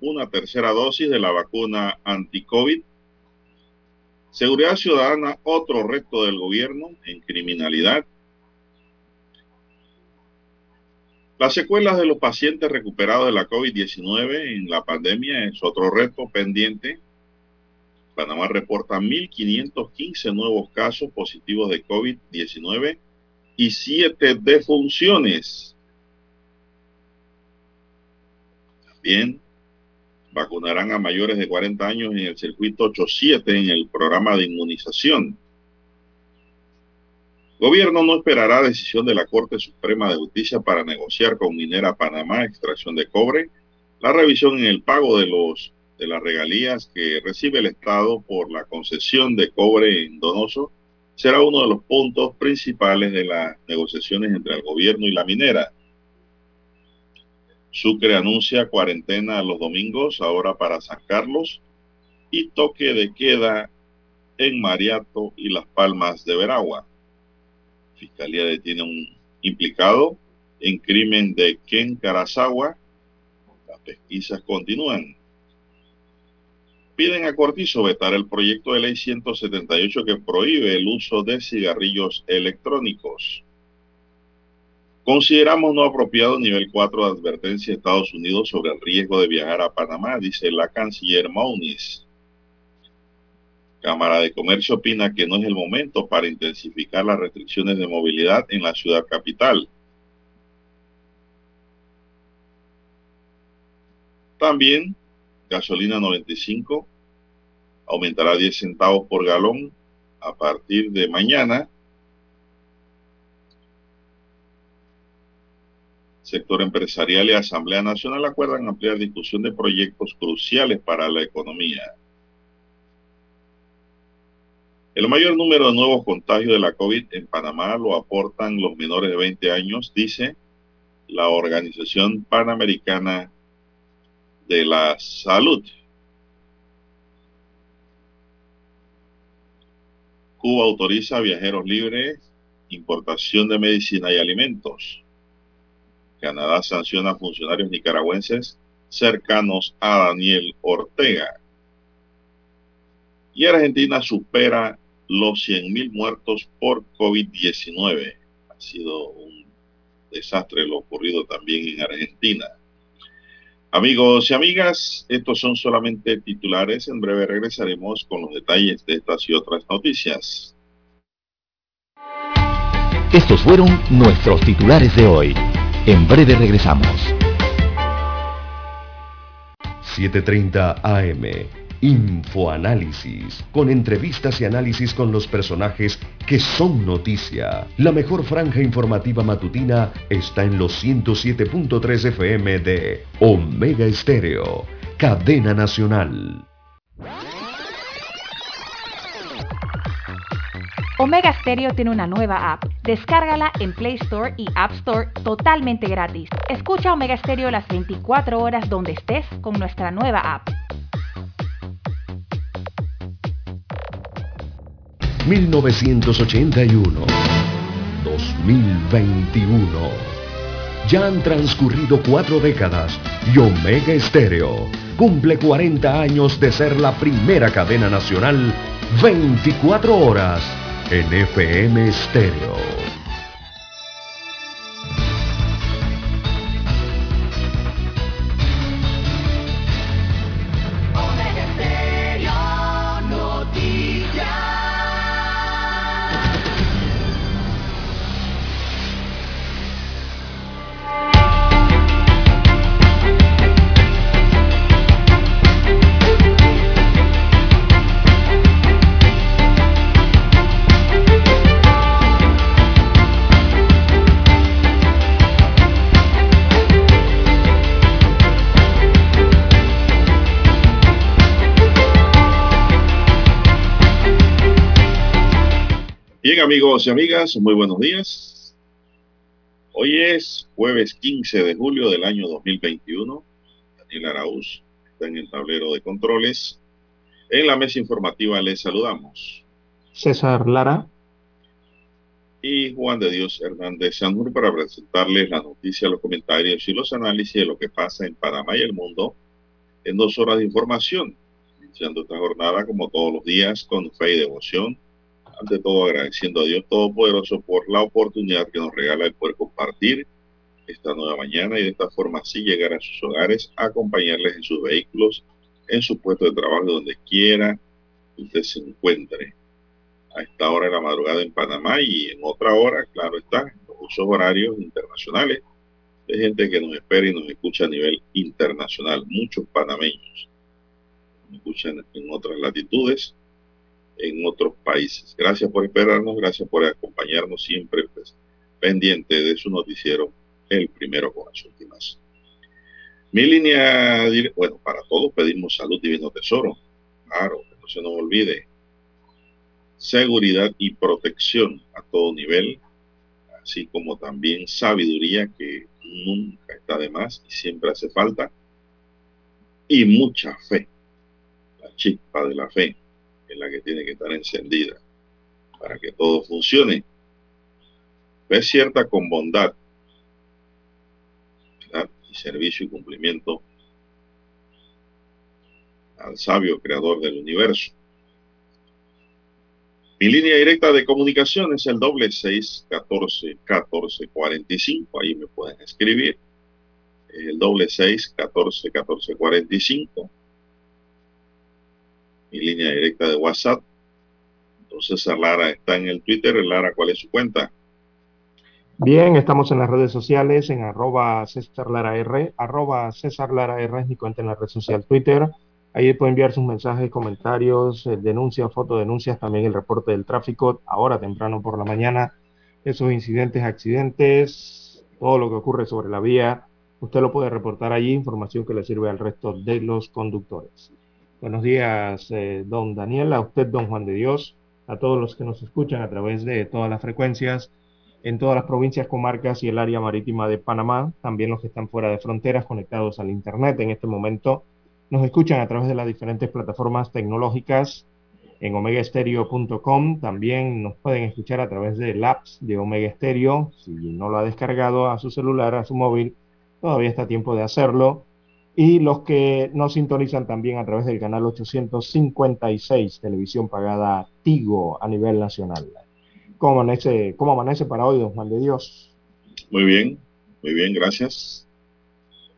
una tercera dosis de la vacuna anti-COVID. Seguridad ciudadana, otro reto del gobierno en criminalidad. Las secuelas de los pacientes recuperados de la COVID-19 en la pandemia es otro reto pendiente. Panamá reporta 1.515 nuevos casos positivos de COVID-19 y 7 defunciones. También vacunarán a mayores de 40 años en el circuito 87 en el programa de inmunización. Gobierno no esperará decisión de la Corte Suprema de Justicia para negociar con Minera Panamá extracción de cobre, la revisión en el pago de los de las regalías que recibe el Estado por la concesión de cobre en Donoso será uno de los puntos principales de las negociaciones entre el gobierno y la minera. Sucre anuncia cuarentena los domingos, ahora para San Carlos, y toque de queda en Mariato y Las Palmas de Veragua. Fiscalía detiene un implicado en crimen de Ken Karazawa. Las pesquisas continúan. Piden a Cortizo vetar el proyecto de ley 178 que prohíbe el uso de cigarrillos electrónicos. Consideramos no apropiado nivel 4 de advertencia de Estados Unidos sobre el riesgo de viajar a Panamá, dice la canciller Maunis. Cámara de Comercio opina que no es el momento para intensificar las restricciones de movilidad en la ciudad capital. También gasolina 95 aumentará 10 centavos por galón a partir de mañana. Sector empresarial y Asamblea Nacional acuerdan ampliar discusión de proyectos cruciales para la economía. El mayor número de nuevos contagios de la COVID en Panamá lo aportan los menores de 20 años, dice la Organización Panamericana de la Salud. Cuba autoriza viajeros libres importación de medicina y alimentos. Canadá sanciona a funcionarios nicaragüenses cercanos a Daniel Ortega. Y Argentina supera los 100.000 muertos por COVID-19. Ha sido un desastre lo ocurrido también en Argentina. Amigos y amigas, estos son solamente titulares. En breve regresaremos con los detalles de estas y otras noticias. Estos fueron nuestros titulares de hoy. En breve regresamos. 7.30 AM Infoanálisis, con entrevistas y análisis con los personajes que son noticia. La mejor franja informativa matutina está en los 107.3 FM de Omega Estéreo, cadena nacional. Omega Stereo tiene una nueva app. Descárgala en Play Store y App Store totalmente gratis. Escucha Omega Stereo las 24 horas donde estés con nuestra nueva app. 1981, 2021. Ya han transcurrido cuatro décadas y Omega Estéreo cumple 40 años de ser la primera cadena nacional 24 horas en FM Estéreo. Amigos y amigas, muy buenos días. Hoy es jueves 15 de julio del año 2021. Daniel Araúz está en el tablero de controles. En la mesa informativa les saludamos. César Lara. Y Juan de Dios Hernández Sanur para presentarles la noticia, los comentarios y los análisis de lo que pasa en Panamá y el mundo en dos horas de información, iniciando esta jornada como todos los días con fe y devoción. Ante todo agradeciendo a Dios Todopoderoso por la oportunidad que nos regala el poder compartir esta nueva mañana y de esta forma así llegar a sus hogares, acompañarles en sus vehículos, en su puesto de trabajo, donde quiera que usted se encuentre. A esta hora de la madrugada en Panamá y en otra hora, claro está, en los usos horarios internacionales de gente que nos espera y nos escucha a nivel internacional. Muchos panameños nos escuchan en otras latitudes, en otros países. Gracias por esperarnos, gracias por acompañarnos siempre pues, pendiente de su noticiero, el primero con las últimas. Mi línea, bueno, para todos pedimos salud, divino tesoro. Claro, que no se nos olvide. Seguridad y protección a todo nivel, así como también sabiduría que nunca está de más y siempre hace falta. Y mucha fe, la chispa de la fe es la que tiene que estar encendida para que todo funcione. Fe cierta con bondad y servicio y cumplimiento al sabio creador del universo. Mi línea directa de comunicación es el doble seis catorce catorce cuarenta y cinco. Ahí me pueden escribir. El doble seis catorce catorce cuarenta y cinco. Mi línea directa de WhatsApp. Entonces, Lara está en el Twitter. Lara, ¿cuál es su cuenta? Bien, estamos en las redes sociales en arroba César Lara. Arroba César Lara R es mi cuenta en la red social Twitter. Ahí puede enviar sus mensajes, comentarios, eh, denuncias, fotodenuncias, también el reporte del tráfico, ahora temprano por la mañana, esos incidentes, accidentes, todo lo que ocurre sobre la vía, usted lo puede reportar allí, información que le sirve al resto de los conductores. Buenos días, eh, don Daniel, a usted, don Juan de Dios, a todos los que nos escuchan a través de todas las frecuencias en todas las provincias, comarcas y el área marítima de Panamá, también los que están fuera de fronteras conectados al Internet en este momento nos escuchan a través de las diferentes plataformas tecnológicas en omegaestereo.com. También nos pueden escuchar a través del apps de Omega Stereo. Si no lo ha descargado a su celular, a su móvil, todavía está tiempo de hacerlo. Y los que nos sintonizan también a través del canal 856, televisión pagada Tigo a nivel nacional. ¿Cómo amanece, cómo amanece para hoy, don Juan de Dios? Muy bien, muy bien, gracias.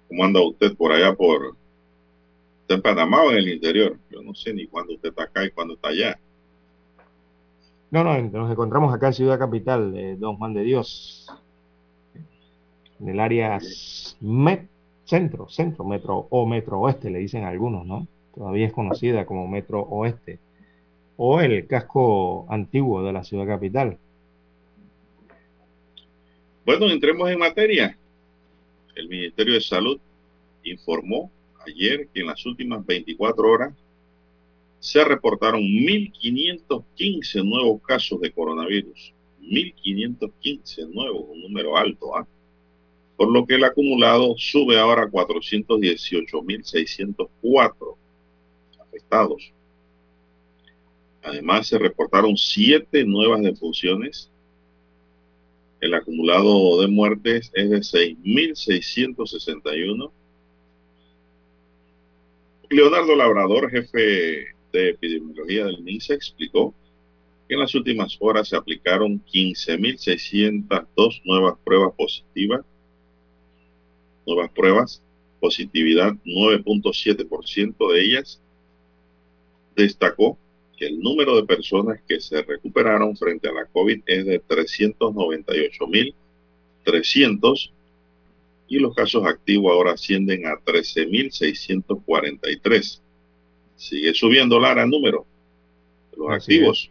¿Cómo anda usted por allá por está en Panamá o en el interior. Yo no sé ni cuándo usted está acá y cuándo está allá. No, no, nos encontramos acá en Ciudad Capital, de Don Juan de Dios, en el área centro, centro, metro o metro oeste, le dicen algunos, ¿no? Todavía es conocida como metro oeste, o el casco antiguo de la Ciudad Capital. Bueno, entremos en materia. El Ministerio de Salud informó ayer que en las últimas 24 horas se reportaron 1.515 nuevos casos de coronavirus. 1.515 nuevos, un número alto, ¿ah? Por lo que el acumulado sube ahora a 418.604 afectados. Además, se reportaron siete nuevas defunciones. El acumulado de muertes es de 6.661 Leonardo Labrador, jefe de epidemiología del MINSA, explicó que en las últimas horas se aplicaron 15.602 nuevas pruebas positivas, nuevas pruebas, positividad 9.7% de ellas. Destacó que el número de personas que se recuperaron frente a la COVID es de 398.300 y los casos activos ahora ascienden a 13.643. Sigue subiendo Lara el número de los activos.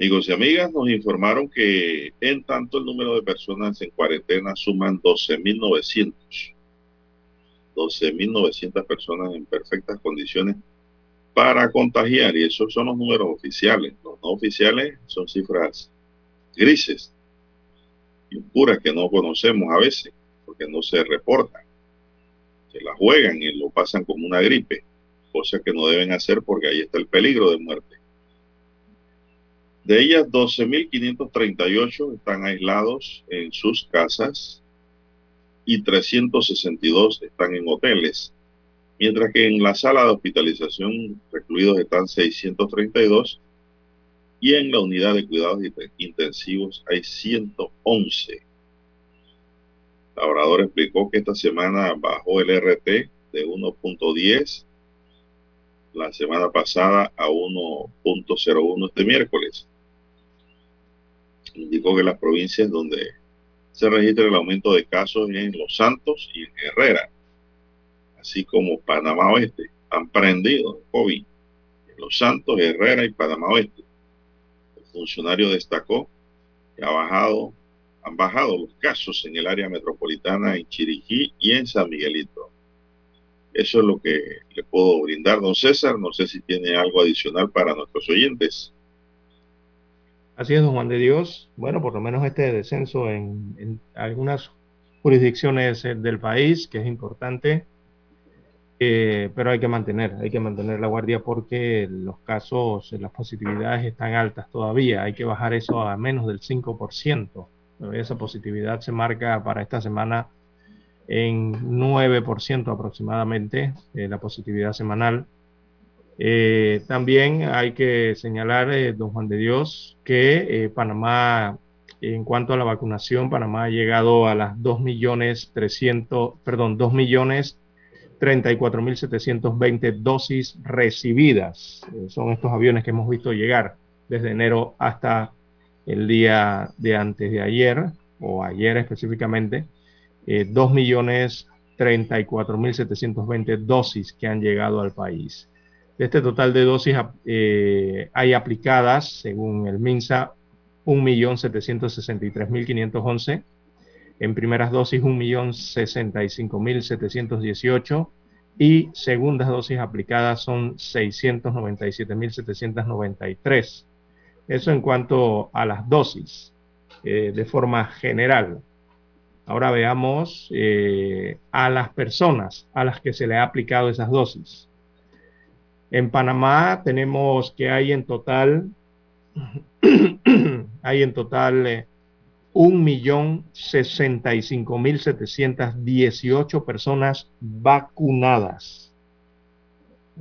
Amigos y amigas, nos informaron que en tanto el número de personas en cuarentena suman 12.900. 12.900 personas en perfectas condiciones para contagiar y esos son los números oficiales. Los no oficiales son cifras grises y oscuras que no conocemos a veces, porque no se reportan. Se la juegan y lo pasan como una gripe, cosa que no deben hacer porque ahí está el peligro de muerte. De ellas, 12.538 están aislados en sus casas y 362 están en hoteles, mientras que en la sala de hospitalización recluidos están 632 y en la unidad de cuidados intensivos hay 111. Labrador explicó que esta semana bajó el RT de 1.10 la semana pasada a 1.01 este miércoles. Indicó que las provincias donde se registra el aumento de casos en Los Santos y en Herrera, así como Panamá Oeste, han prendido COVID en Los Santos, Herrera y Panamá Oeste. El funcionario destacó que ha bajado, han bajado los casos en el área metropolitana en Chiriquí y en San Miguelito. Eso es lo que le puedo brindar, don César. No sé si tiene algo adicional para nuestros oyentes. Así es, don Juan de Dios. Bueno, por lo menos este descenso en, algunas jurisdicciones eh, del país, que es importante, eh, pero hay que mantener, hay que mantener la guardia porque los casos, las positividades están altas todavía. Hay que bajar eso a menos del 5%. Esa positividad se marca para esta semana en 9% aproximadamente eh, la positividad semanal. Eh, también hay que señalar, eh, don Juan de Dios, que Panamá, en cuanto a la vacunación, Panamá ha llegado a las 2 millones 300, perdón, 2 millones 34.720 dosis recibidas. son estos aviones que hemos visto llegar desde enero hasta el día de antes de ayer, o ayer específicamente eh, 2.034.720 dosis que han llegado al país. De este total de dosis eh, hay aplicadas, según el MINSA, 1.763.511. En primeras dosis, 1.065.718. Y segundas dosis aplicadas son 697.793. Eso en cuanto a las dosis, eh, de forma general. Ahora veamos eh, a las personas a las que se le ha aplicado esas dosis. En Panamá tenemos que hay en total, hay en total eh, 1.065.718 personas vacunadas.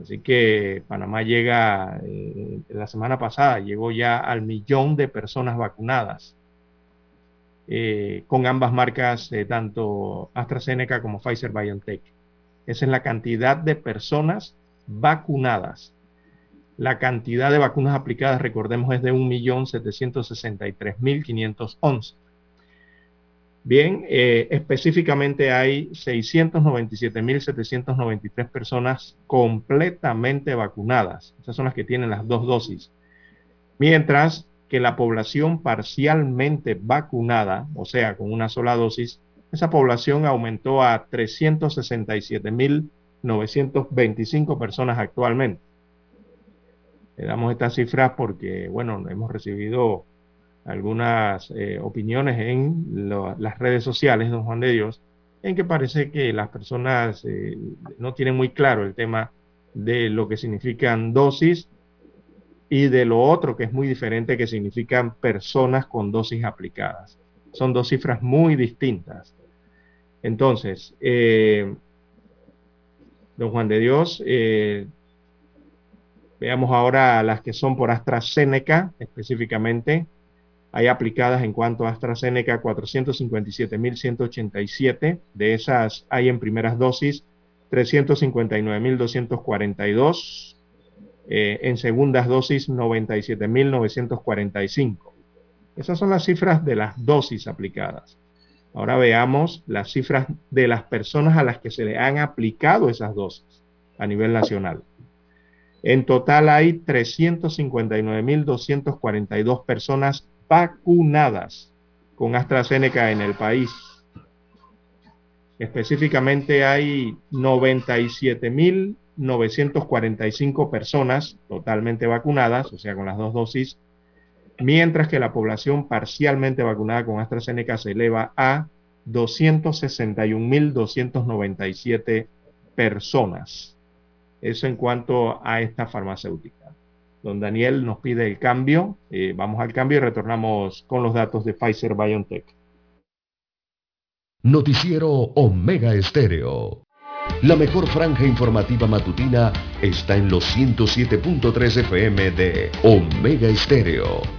Así que Panamá llega, eh, la semana pasada llegó ya al millón de personas vacunadas. Eh, con ambas marcas, eh, tanto AstraZeneca como Pfizer BioNTech. Esa es la cantidad de personas vacunadas. La cantidad de vacunas aplicadas, recordemos, es de 1.763.511. Bien, eh, específicamente hay 697.793 personas completamente vacunadas. Esas son las que tienen las dos dosis. Mientras que la población parcialmente vacunada, o sea, con una sola dosis, esa población aumentó a 367.925 personas actualmente. Le damos estas cifras porque, bueno, hemos recibido algunas eh, opiniones en las redes sociales, don Juan de Dios, en que parece que las personas eh, no tienen muy claro el tema de lo que significan dosis y de lo otro que es muy diferente, que significan personas con dosis aplicadas. Son dos cifras muy distintas. Entonces, eh, don Juan de Dios, eh, veamos ahora las que son por AstraZeneca específicamente. Hay aplicadas en cuanto a AstraZeneca 457.187. De esas hay en primeras dosis 359.242 eh, en segundas dosis 97.945. Esas son las cifras de las dosis aplicadas. Ahora veamos las cifras de las personas a las que se le han aplicado esas dosis a nivel nacional. En total hay 359.242 personas vacunadas con AstraZeneca en el país. Específicamente hay 97.000 945 personas totalmente vacunadas, o sea, con las dos dosis, mientras que la población parcialmente vacunada con AstraZeneca se eleva a 261.297 personas. Eso en cuanto a esta farmacéutica. Don Daniel nos pide el cambio. Eh, vamos al cambio y retornamos con los datos de Pfizer BioNTech. Noticiero Omega Estéreo. La mejor franja informativa matutina está en los 107.3 FM de Omega Estéreo.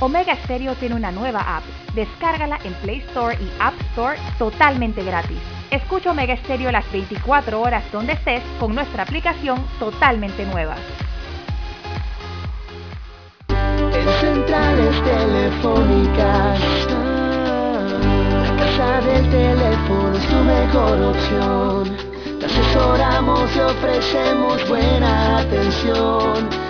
Omega Stereo tiene una nueva app. Descárgala en Play Store y App Store totalmente gratis. Escucha Omega Stereo las 24 horas donde estés con nuestra aplicación totalmente nueva. En centrales telefónicas del teléfono es tu mejor opción. Te asesoramos y ofrecemos buena atención.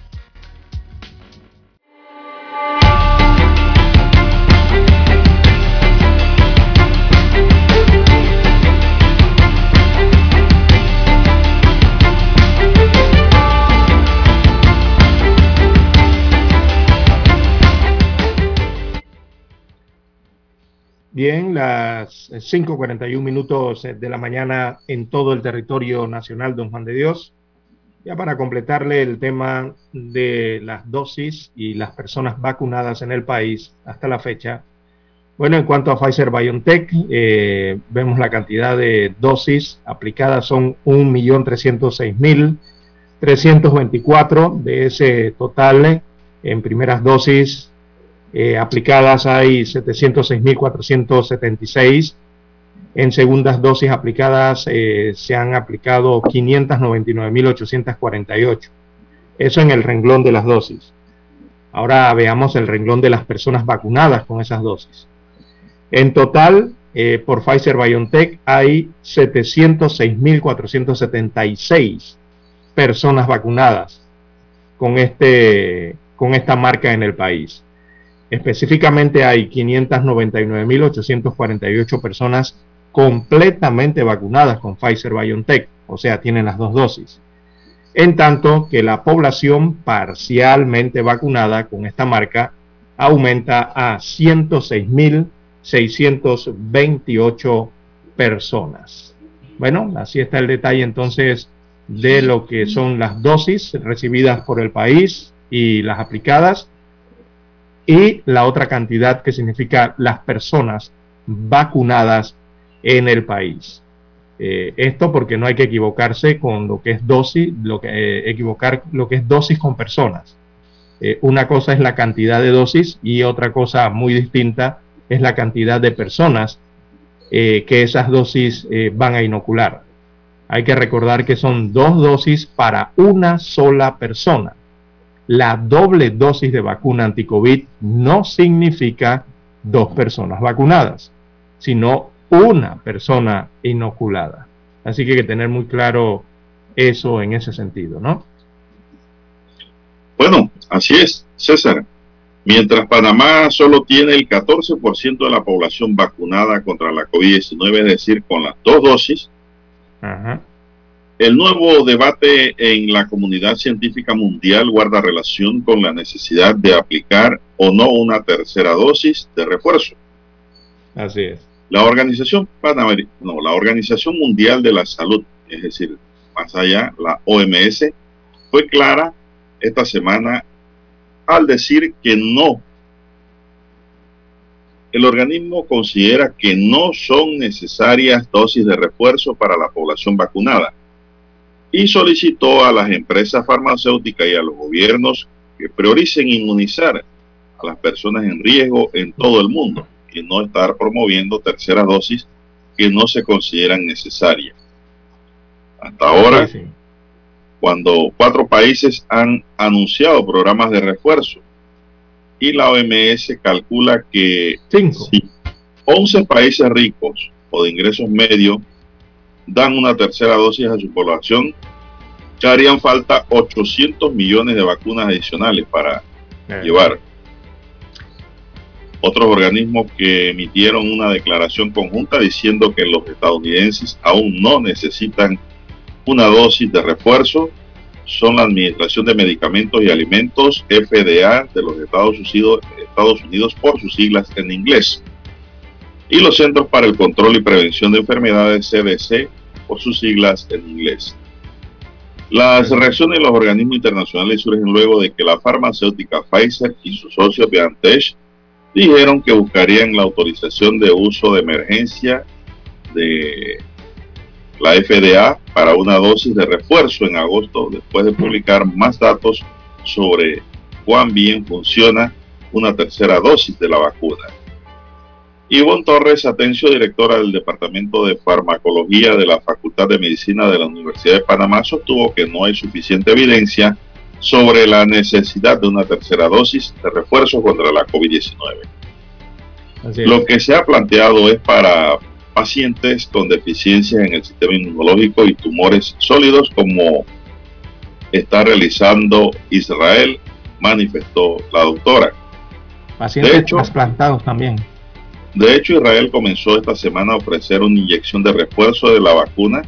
Bien, las 5.41 minutos de la mañana en todo el territorio nacional, don Juan de Dios. Ya para completarle el tema de las dosis y las personas vacunadas en el país hasta la fecha. Bueno, en cuanto a Pfizer BioNTech, eh, vemos la cantidad de dosis aplicadas son 1.306.324 de ese total en primeras dosis eh, aplicadas hay 706.476. En segundas dosis aplicadas eh, se han aplicado 599.848. Eso en el renglón de las dosis. Ahora veamos el renglón de las personas vacunadas con esas dosis. En total, eh, por Pfizer BioNTech hay 706.476 personas vacunadas con, este, con esta marca en el país. Específicamente hay 599.848 personas completamente vacunadas con Pfizer BioNTech, o sea, tienen las dos dosis. En tanto que la población parcialmente vacunada con esta marca aumenta a 106.628 personas. Bueno, así está el detalle entonces de lo que son las dosis recibidas por el país y las aplicadas y la otra cantidad que significa las personas vacunadas en el país. Eh, esto porque no hay que equivocarse con lo que es dosis, lo que, eh, equivocar lo que es dosis con personas. Eh, una cosa es la cantidad de dosis y otra cosa muy distinta es la cantidad de personas que esas dosis van a inocular. Hay que recordar que son dos dosis para una sola persona la doble dosis de vacuna anti-COVID no significa dos personas vacunadas, sino una persona inoculada. Así que hay que tener muy claro eso en ese sentido, ¿no? Bueno, así es, César. Mientras Panamá solo tiene el 14% de la población vacunada contra la COVID-19, es decir, con las dos dosis, Ajá. El nuevo debate en la comunidad científica mundial guarda relación con la necesidad de aplicar o no una tercera dosis de refuerzo. Así es. La Organización no, la Organización Mundial de la Salud, es decir, más allá, la OMS, fue clara esta semana al decir que no. El organismo considera que no son necesarias dosis de refuerzo para la población vacunada y solicitó a las empresas farmacéuticas y a los gobiernos que prioricen inmunizar a las personas en riesgo en todo el mundo y no estar promoviendo terceras dosis que no se consideran necesarias. Hasta ahora, cuando cuatro países han anunciado programas de refuerzo y la OMS calcula que si 11 países ricos o de ingresos medios dan una tercera dosis a su población, que harían falta 800 millones de vacunas adicionales para eh. llevar. Otros organismos que emitieron una declaración conjunta diciendo que los estadounidenses aún no necesitan una dosis de refuerzo son la Administración de Medicamentos y Alimentos, FDA, de los Estados Unidos, Estados Unidos por sus siglas en inglés, y los Centros para el Control y Prevención de Enfermedades, CDC, por sus siglas en inglés. Las reacciones de los organismos internacionales surgen luego de que la farmacéutica Pfizer y sus socios BioNTech dijeron que buscarían la autorización de uso de emergencia de la FDA para una dosis de refuerzo en agosto después de publicar más datos sobre cuán bien funciona una tercera dosis de la vacuna. Ivonne Torres Atencio, directora del Departamento de Farmacología de la Facultad de Medicina de la Universidad de Panamá, sostuvo que no hay suficiente evidencia sobre la necesidad de una tercera dosis de refuerzo contra la COVID-19. Lo que se ha planteado es para pacientes con deficiencias en el sistema inmunológico y tumores sólidos como está realizando Israel, manifestó la doctora. Pacientes trasplantados también. De hecho, Israel comenzó esta semana a ofrecer una inyección de refuerzo de la vacuna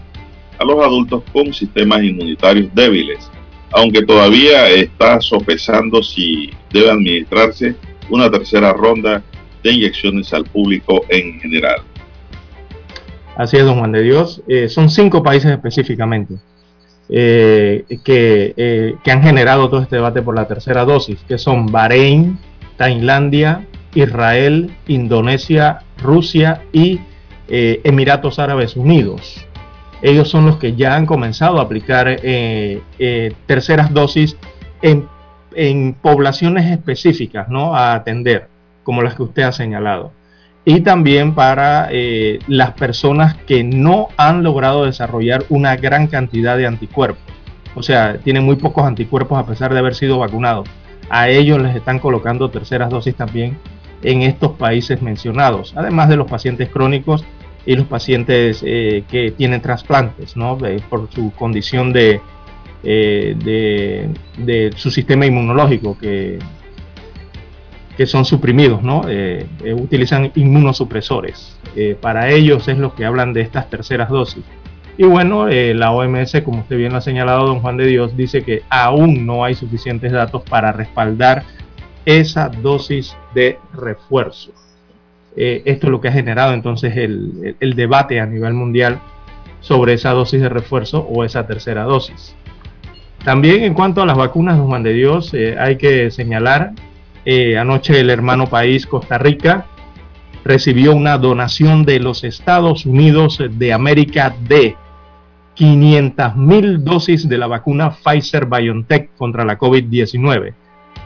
a los adultos con sistemas inmunitarios débiles, aunque todavía está sopesando si debe administrarse una tercera ronda de inyecciones al público en general. Así es, don Juan de Dios. Eh, son cinco países específicamente eh, que, eh, que, han generado todo este debate por la tercera dosis, que son Bahrein, Tailandia, Israel, Indonesia, Rusia y Emiratos Árabes Unidos. Ellos son los que ya han comenzado a aplicar terceras dosis en, en poblaciones específicas, ¿no? A atender, como las que usted ha señalado y también para eh, las personas que no han logrado desarrollar una gran cantidad de anticuerpos. O sea, tienen muy pocos anticuerpos a pesar de haber sido vacunados. A ellos les están colocando terceras dosis también en estos países mencionados, además de los pacientes crónicos y los pacientes eh, que tienen trasplantes, ¿no? por su condición de, eh, de, de, su sistema inmunológico, que que son suprimidos, ¿no? Eh, utilizan inmunosupresores. Para ellos es lo que hablan de estas terceras dosis. Y bueno, la OMS, como usted bien ha señalado, don Juan de Dios, dice que aún no hay suficientes datos para respaldar esa dosis de refuerzo. esto es lo que ha generado entonces el, debate a nivel mundial sobre esa dosis de refuerzo o esa tercera dosis. También en cuanto a las vacunas, don Juan de Dios, hay que señalar eh, anoche el hermano país Costa Rica recibió una donación de los Estados Unidos de América de 500 mil dosis de la vacuna Pfizer BioNTech contra la COVID-19.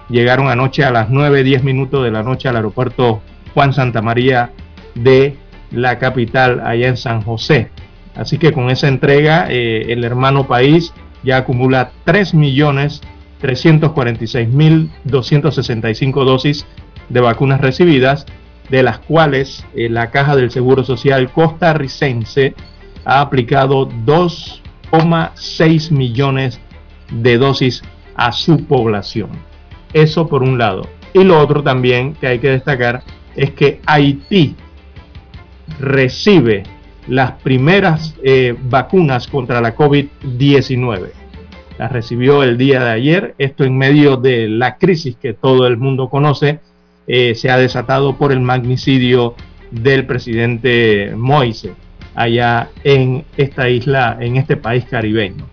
Llegaron anoche a las 9.10 minutos de la noche al aeropuerto Juan Santa María de la capital, allá en San José. Así que con esa entrega, eh, el hermano país ya acumula 3 millones 346.265 dosis de vacunas recibidas, de las cuales eh, la Caja del Seguro Social costarricense ha aplicado 2,6 millones de dosis a su población. Eso por un lado. Y lo otro también que hay que destacar es que Haití recibe las primeras eh, vacunas contra la COVID-19 la recibió el día de ayer. Esto en medio de la crisis que todo el mundo conoce, eh, se ha desatado por el magnicidio del presidente Moise allá en esta isla, en este país caribeño.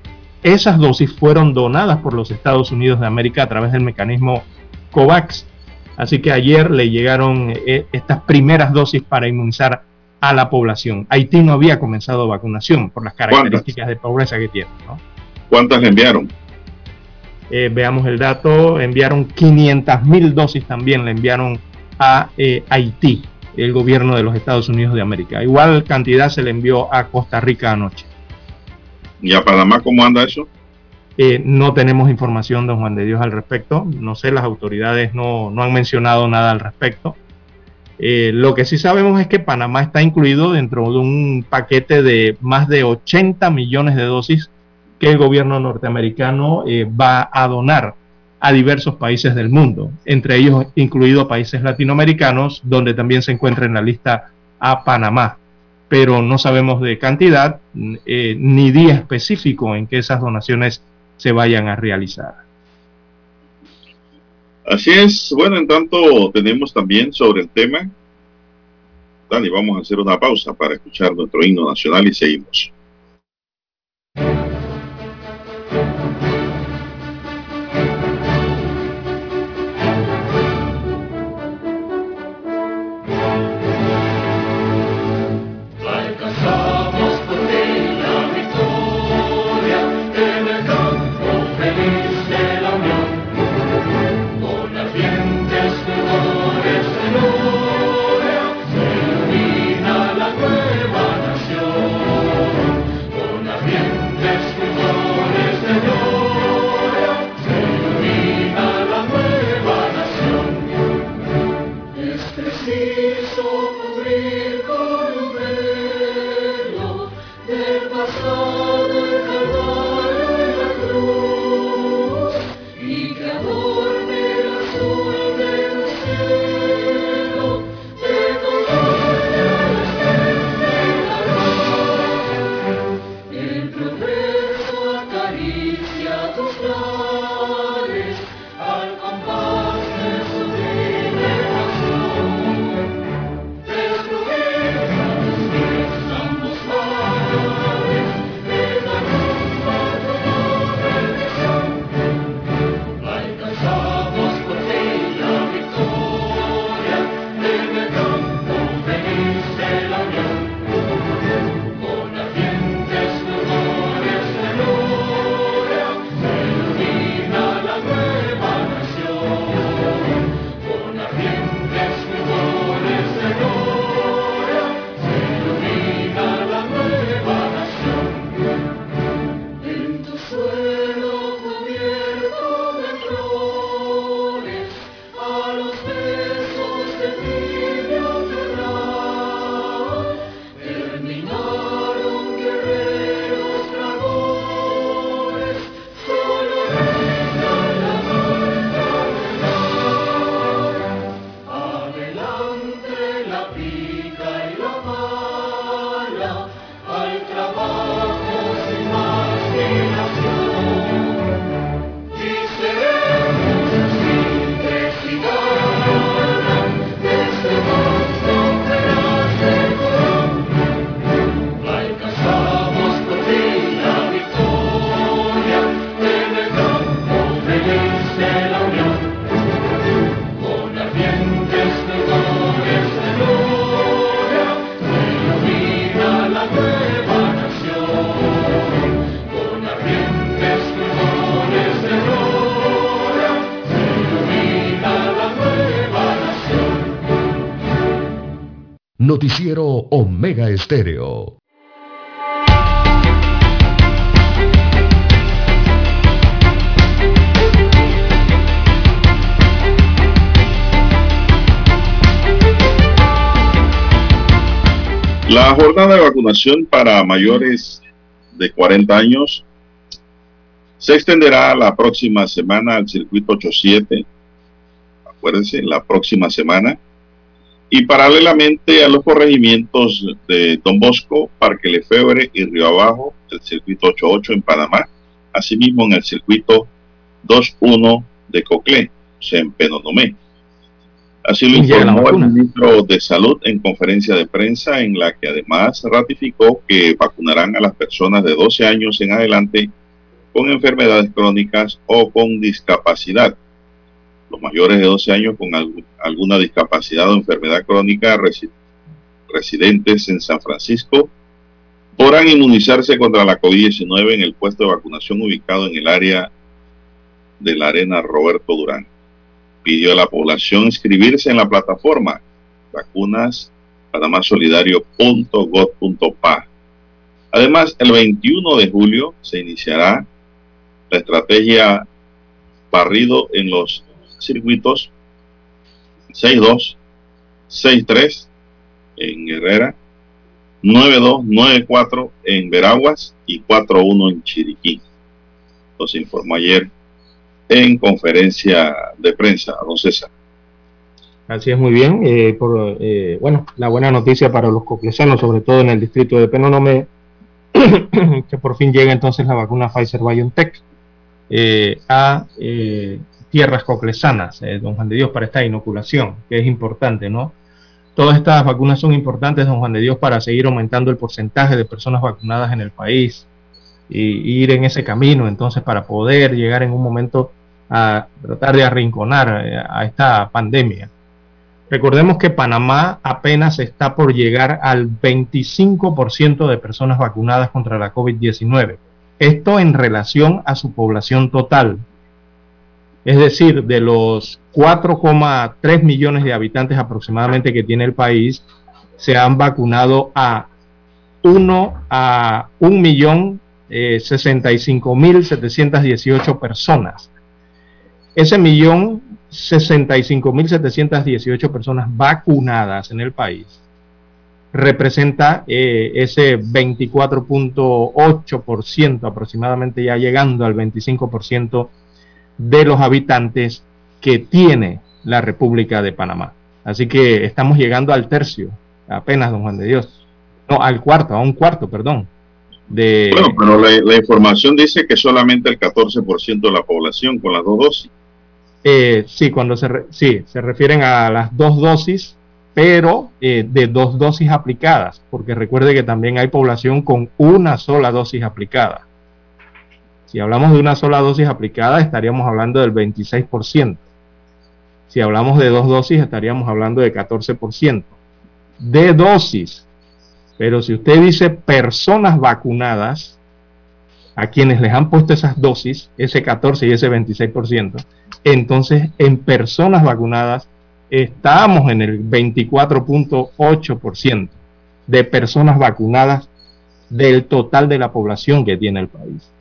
Esas dosis fueron donadas por los Estados Unidos de América a través del mecanismo COVAX. Así que ayer le llegaron eh, estas primeras dosis para inmunizar a la población. Haití no había comenzado vacunación por las características de pobreza que tiene. ¿Cuántas le enviaron? Eh, veamos el dato, enviaron 500 mil dosis también, le enviaron a eh, Haití, el gobierno de los Estados Unidos de América. Igual cantidad se le envió a Costa Rica anoche. ¿Y a Panamá cómo anda eso? Eh, no tenemos información, don Juan de Dios, al respecto. No sé, las autoridades no, han mencionado nada al respecto. Eh, lo que sí sabemos es que Panamá está incluido dentro de un paquete de más de 80 millones de dosis que el gobierno norteamericano eh, va a donar a diversos países del mundo, entre ellos incluidos países latinoamericanos, donde también se encuentra en la lista a Panamá pero no sabemos de cantidad ni día específico en que esas donaciones se vayan a realizar. Así es. Bueno, en tanto tenemos también sobre el tema. Dani, vamos a hacer una pausa para escuchar nuestro himno nacional y seguimos. Noticiero Omega Estéreo. La jornada de vacunación para mayores de 40 años se extenderá la próxima semana al circuito 87. Acuérdense, la próxima semana y paralelamente a los corregimientos de Don Bosco, Parque Lefebvre y Río Abajo, el circuito 88 en Panamá, asimismo en el circuito 21 de Coclé, o sea, en Penonomé. Así lo informó el ministro de Salud en conferencia de prensa, en la que además ratificó que vacunarán a las personas de 12 años en adelante con enfermedades crónicas o con discapacidad. Los mayores de 12 años con alguna discapacidad o enfermedad crónica residentes en San Francisco podrán inmunizarse contra la COVID-19 en el puesto de vacunación ubicado en el área de la Arena Roberto Durán. Pidió a la población inscribirse en la plataforma vacunas pa. Además, el 21 de julio se iniciará la estrategia barrido en los circuitos 6-2, 6-3 en Herrera, 9-2, en Veraguas y 4-1 en Chiriquí. Los informó ayer en conferencia de prensa, don César. Así es, muy bien. Eh, por, eh, bueno, la buena noticia para los coclesanos, sobre todo en el distrito de Penonome, que por fin llega entonces la vacuna Pfizer BioNTech eh, a tierras coclesanas, don Juan de Dios, para esta inoculación, que es importante, ¿no? Todas estas vacunas son importantes, don Juan de Dios, para seguir aumentando el porcentaje de personas vacunadas en el país y, ir en ese camino, entonces, para poder llegar en un momento a tratar de arrinconar a esta pandemia. Recordemos que Panamá apenas está por llegar al 25% de personas vacunadas contra la COVID-19. Esto en relación a su población total. Es decir, de los 4,3 millones de habitantes aproximadamente que tiene el país, se han vacunado a 1 a 1 millón eh, mil personas. Ese millón 65.718 personas vacunadas en el país representa eh, ese 24.8% aproximadamente ya llegando al 25% de los habitantes que tiene la República de Panamá. Así que estamos llegando al tercio, apenas, don Juan de Dios. No, al cuarto, a un cuarto, perdón. De... Bueno, pero la, la información dice que solamente el 14% de la población con las dos dosis. Eh, sí, cuando se, sí, se refieren a las dos dosis, pero eh, de dos dosis aplicadas, porque recuerde que también hay población con una sola dosis aplicada. Si hablamos de una sola dosis aplicada, estaríamos hablando del 26%. Si hablamos de dos dosis, estaríamos hablando de 14%. De dosis. Pero si usted dice personas vacunadas, a quienes les han puesto esas dosis, ese 14 y ese 26%, entonces en personas vacunadas estamos en el 24.8% de personas vacunadas del total de la población que tiene el país.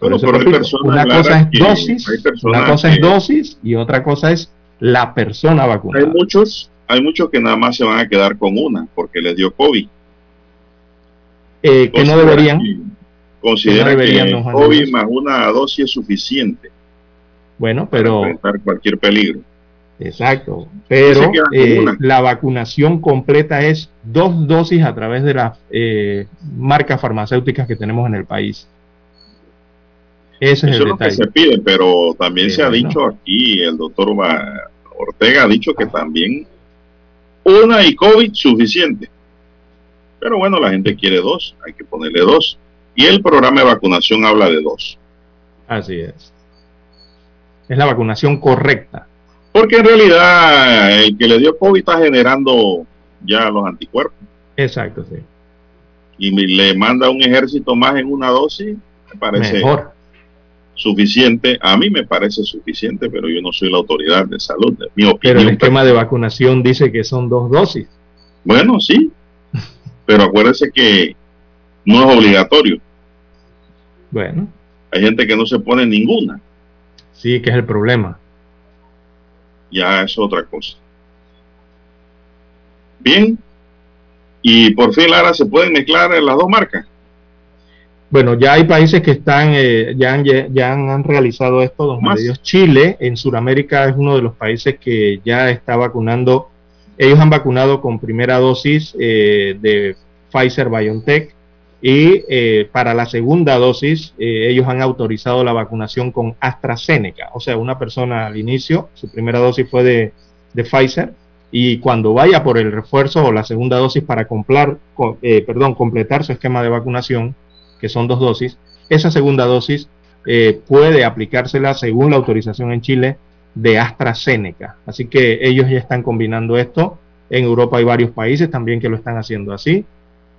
Una cosa es dosis, una cosa es dosis y otra cosa es la persona vacunada. Hay muchos, hay muchos que nada más se van a quedar con una porque les dio COVID. Eh, que no deberían. Considera que, COVID más una dosis es suficiente. Bueno, pero... Para cualquier peligro. Exacto. Pero eh, la vacunación completa es dos dosis a través de las eh, marcas farmacéuticas que tenemos en el país. Ese es el detalle. que se pide, pero también se ha dicho aquí, el doctor Ortega ha dicho que también una y COVID suficiente. Pero bueno, la gente quiere dos, hay que ponerle dos. Y el programa de vacunación habla de dos. Así es. Es la vacunación correcta. Porque en realidad el que le dio COVID está generando ya los anticuerpos. Exacto, sí. Y le manda un ejército más en una dosis, me parece suficiente. A mí me parece suficiente, pero yo no soy la autoridad de salud, de mi opinión. Pero el esquema de vacunación dice que son dos dosis. Bueno, sí. pero acuérdese que no es obligatorio. Bueno. Hay gente que no se pone ninguna. Sí, que es el problema. Ya es otra cosa. Bien. Y por fin, Lara, ¿se pueden mezclar las dos marcas? Bueno, ya hay países que están, eh, ya, han, ya han, realizado esto, don Chile, en Sudamérica, es uno de los países que ya está vacunando. Ellos han vacunado con primera dosis eh, de Pfizer BioNTech y eh, para la segunda dosis, eh, ellos han autorizado la vacunación con AstraZeneca. O sea, una persona al inicio, su primera dosis fue de, Pfizer, y cuando vaya por el refuerzo o la segunda dosis para comprar, eh, perdón, completar su esquema de vacunación, que son dos dosis, esa segunda dosis eh, puede aplicársela según la autorización en Chile de AstraZeneca. Así que ellos ya están combinando esto. En Europa hay varios países también que lo están haciendo así.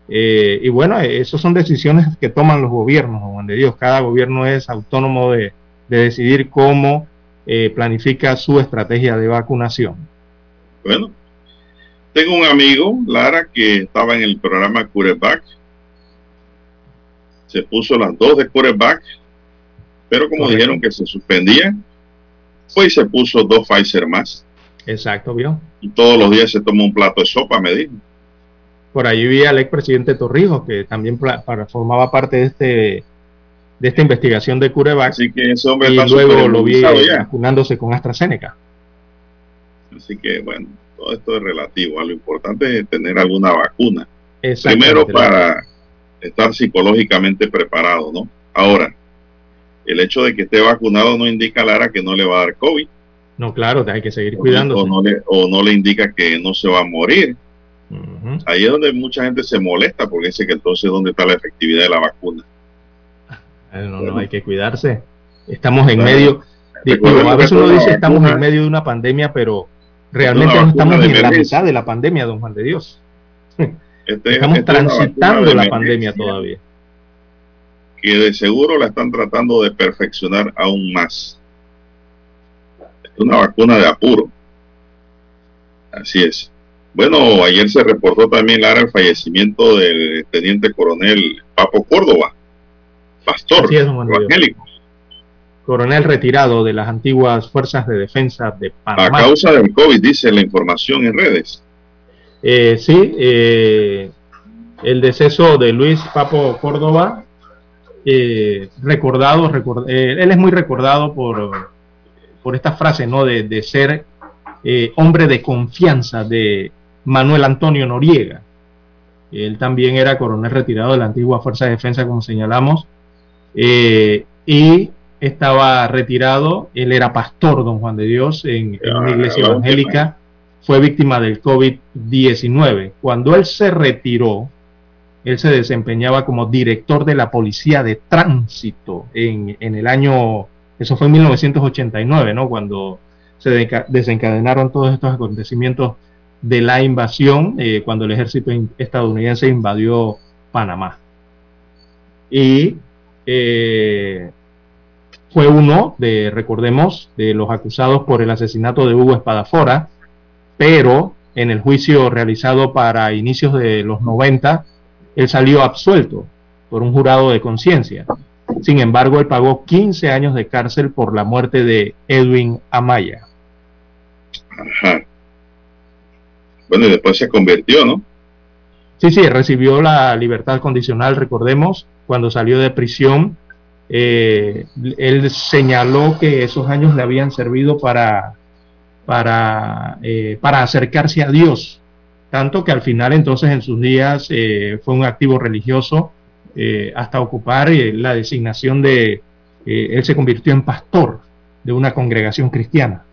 Eh, y bueno, esas son decisiones que toman los gobiernos, Juan de Dios. Cada gobierno es autónomo de, decidir cómo eh, planifica su estrategia de vacunación. Bueno, tengo un amigo, Lara, que estaba en el programa Cureback. Se puso las dos de Cureback, pero como dijeron que se suspendía, fue y se puso dos Pfizer más. Exacto, vio. Y todos los días se toma un plato de sopa, me dijo. Por ahí vi al expresidente Torrijos, que también formaba parte de este de esta investigación de CureVac. Así que ese hombre y luego lo vi vacunándose con AstraZeneca. Así que bueno, todo esto es relativo. lo importante es tener alguna vacuna. Primero para estar psicológicamente preparado, ¿no? Ahora, el hecho de que esté vacunado no indica, Lara, que no le va a dar COVID. No, claro, hay que seguir cuidando. O no, le, o no le indica que no se va a morir. Ahí es donde mucha gente se molesta porque dice que entonces dónde está la efectividad de la vacuna. No, no, hay que cuidarse. Estamos en medio, a veces uno dice estamos en medio de una pandemia, pero realmente no estamos en la mitad de la pandemia, don Juan de Dios. Este estamos transitando la pandemia todavía. Que de seguro la están tratando de perfeccionar aún más. Es una vacuna de apuro. Así es. Bueno, ayer se reportó también, Lara, el fallecimiento del teniente coronel Papo Córdoba, pastor evangélico. Coronel retirado de las antiguas fuerzas de defensa de Panamá. A causa del COVID, dice la información en redes. Eh, sí, eh, el deceso de Luis Papo Córdoba, eh, recordado, él es muy recordado por, por esta frase, ¿no? De, de ser hombre de confianza de Manuel Antonio Noriega. Él también era coronel retirado de la antigua Fuerza de Defensa, como señalamos, eh, y estaba retirado. Él era pastor, don Juan de Dios, en, una iglesia evangélica. Fue víctima del COVID-19. Cuando él se retiró, él se desempeñaba como director de la Policía de Tránsito en, en el año, eso fue en 1989, ¿no? Cuando se desencadenaron todos estos acontecimientos de la invasión eh, cuando el ejército estadounidense invadió Panamá. Y eh, fue uno de, recordemos, de los acusados por el asesinato de Hugo Espadafora, pero en el juicio realizado para inicios de los 90, él salió absuelto por un jurado de conciencia. Sin embargo, él pagó 15 años de cárcel por la muerte de Edwin Amaya. Ajá. Bueno, y después se convirtió, ¿no? Sí, sí, recibió la libertad condicional, recordemos, cuando salió de prisión. Eh, él señaló que esos años le habían servido para, para, eh, para acercarse a Dios, tanto que al final entonces en sus días eh, fue un activo religioso hasta ocupar la designación de, él se convirtió en pastor de una congregación cristiana.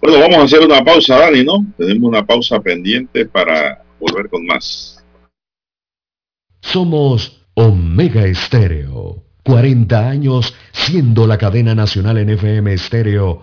Bueno, vamos a hacer una pausa, Dani, ¿no? Tenemos una pausa pendiente para volver con más. Somos Omega Estéreo. 40 años siendo la cadena nacional en FM Estéreo,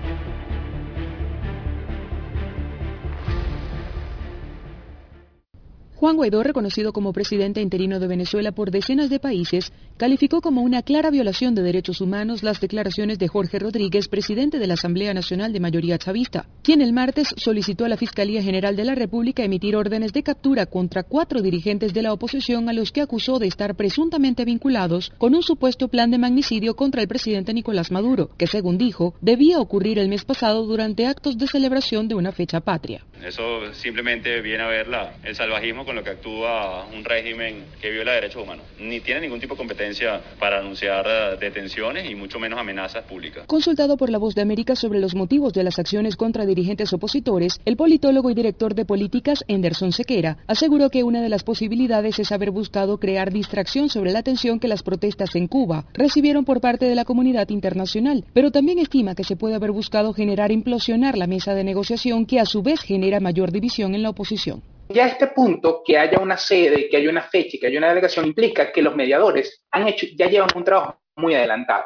Juan Guaidó, reconocido como presidente interino de Venezuela por decenas de países, calificó como una clara violación de derechos humanos las declaraciones de Jorge Rodríguez, presidente de la Asamblea Nacional de Mayoría Chavista, quien el martes solicitó a la Fiscalía General de la República emitir órdenes de captura contra cuatro dirigentes de la oposición a los que acusó de estar presuntamente vinculados con un supuesto plan de magnicidio contra el presidente Nicolás Maduro, que según dijo, debía ocurrir el mes pasado durante actos de celebración de una fecha patria. Eso simplemente viene a ver el salvajismo lo que actúa un régimen que viola derechos humanos. Ni tiene ningún tipo de competencia para anunciar eh, detenciones y mucho menos amenazas públicas. Consultado por La Voz de América sobre los motivos de las acciones contra dirigentes opositores, el politólogo y director de políticas Anderson Sequera aseguró que una de las posibilidades es haber buscado crear distracción sobre la atención que las protestas en Cuba recibieron por parte de la comunidad internacional, pero también estima que se puede haber buscado generar implosionar la mesa de negociación que a su vez genera mayor división en la oposición. Ya a este punto, que haya una sede, que haya una fecha, que haya una delegación, implica que los mediadores han hecho, ya llevan un trabajo muy adelantado.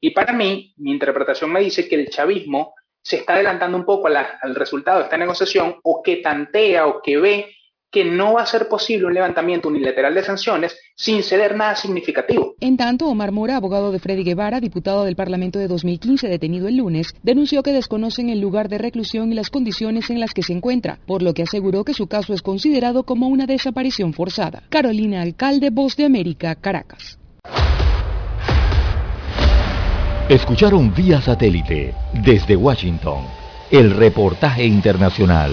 Y para mí, mi interpretación me dice que el chavismo se está adelantando un poco al resultado de esta negociación o que tantea o que ve que no va a ser posible un levantamiento unilateral de sanciones sin ceder nada significativo. En tanto, Omar Mora, abogado de Freddy Guevara, diputado del Parlamento de 2015 detenido el lunes, denunció que desconocen el lugar de reclusión y las condiciones en las que se encuentra, por lo que aseguró que su caso es considerado como una desaparición forzada. Carolina Alcalde, Voz de América, Caracas. Escucharon vía satélite desde Washington el reportaje internacional.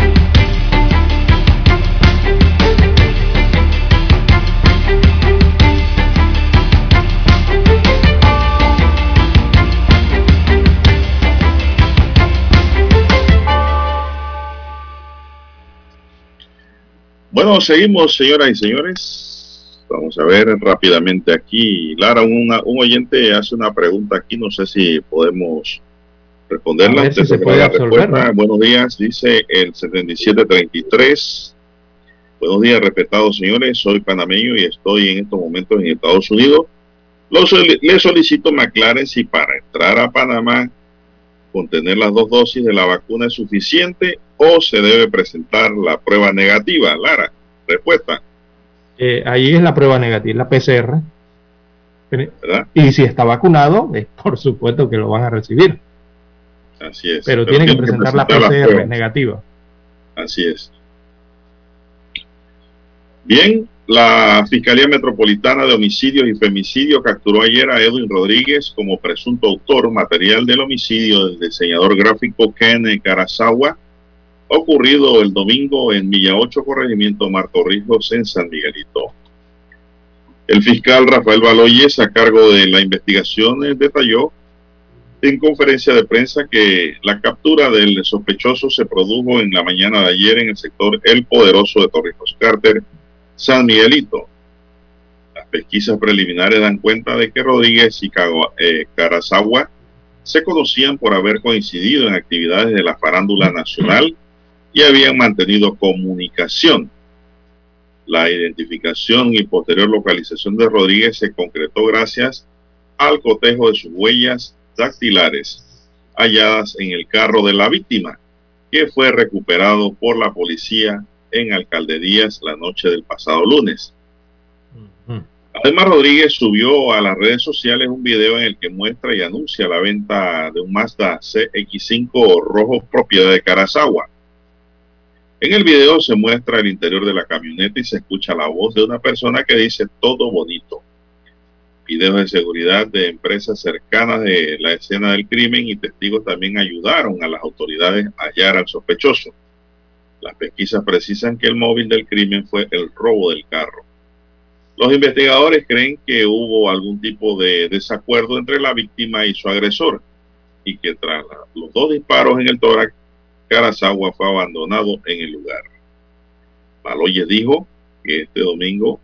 Bueno, seguimos, señoras y señores. Vamos a ver rápidamente aquí. Lara, un oyente hace una pregunta aquí, no sé si podemos responderla. se puede Buenos días, dice el 7733. Buenos días, respetados señores. Soy panameño y estoy en estos momentos en Estados Unidos. le solicito me aclaren si para entrar a Panamá con tener las dos dosis de la vacuna es suficiente o se debe presentar la prueba negativa? Lara, respuesta. Eh, ahí es la prueba negativa, la PCR. Y si está vacunado, por supuesto que lo van a recibir. Así es. Pero, tiene que presentar, la PCR negativa. Así es. Bien, la Fiscalía Metropolitana de Homicidios y Femicidios capturó ayer a Edwin Rodríguez como presunto autor material del homicidio del diseñador gráfico Ken Carazawa ocurrido el domingo en Villa 8, corregimiento Marco Rijos, en San Miguelito. El fiscal Rafael Baloyes, a cargo de la investigación, eh, detalló en conferencia de prensa que la captura del sospechoso se produjo en la mañana de ayer en el sector El Poderoso de Torrijos Carter, San Miguelito. Las pesquisas preliminares dan cuenta de que Rodríguez y eh, Carazagua se conocían por haber coincidido en actividades de la farándula nacional y habían mantenido comunicación. La identificación y posterior localización de Rodríguez se concretó gracias al cotejo de sus huellas dactilares halladas en el carro de la víctima, que fue recuperado por la policía en Alcaldías la noche del pasado lunes. Además, Rodríguez subió a las redes sociales un video en el que muestra y anuncia la venta de un Mazda CX5 rojo propiedad de Carazagua. En el video se muestra el interior de la camioneta y se escucha la voz de una persona que dice todo bonito. Videos de seguridad de empresas cercanas de la escena del crimen y testigos también ayudaron a las autoridades a hallar al sospechoso. Las pesquisas precisan que el móvil del crimen fue el robo del carro. Los investigadores creen que hubo algún tipo de desacuerdo entre la víctima y su agresor y que tras los dos disparos en el tórax Carazagua fue abandonado en el lugar. Baloyes dijo que este domingo,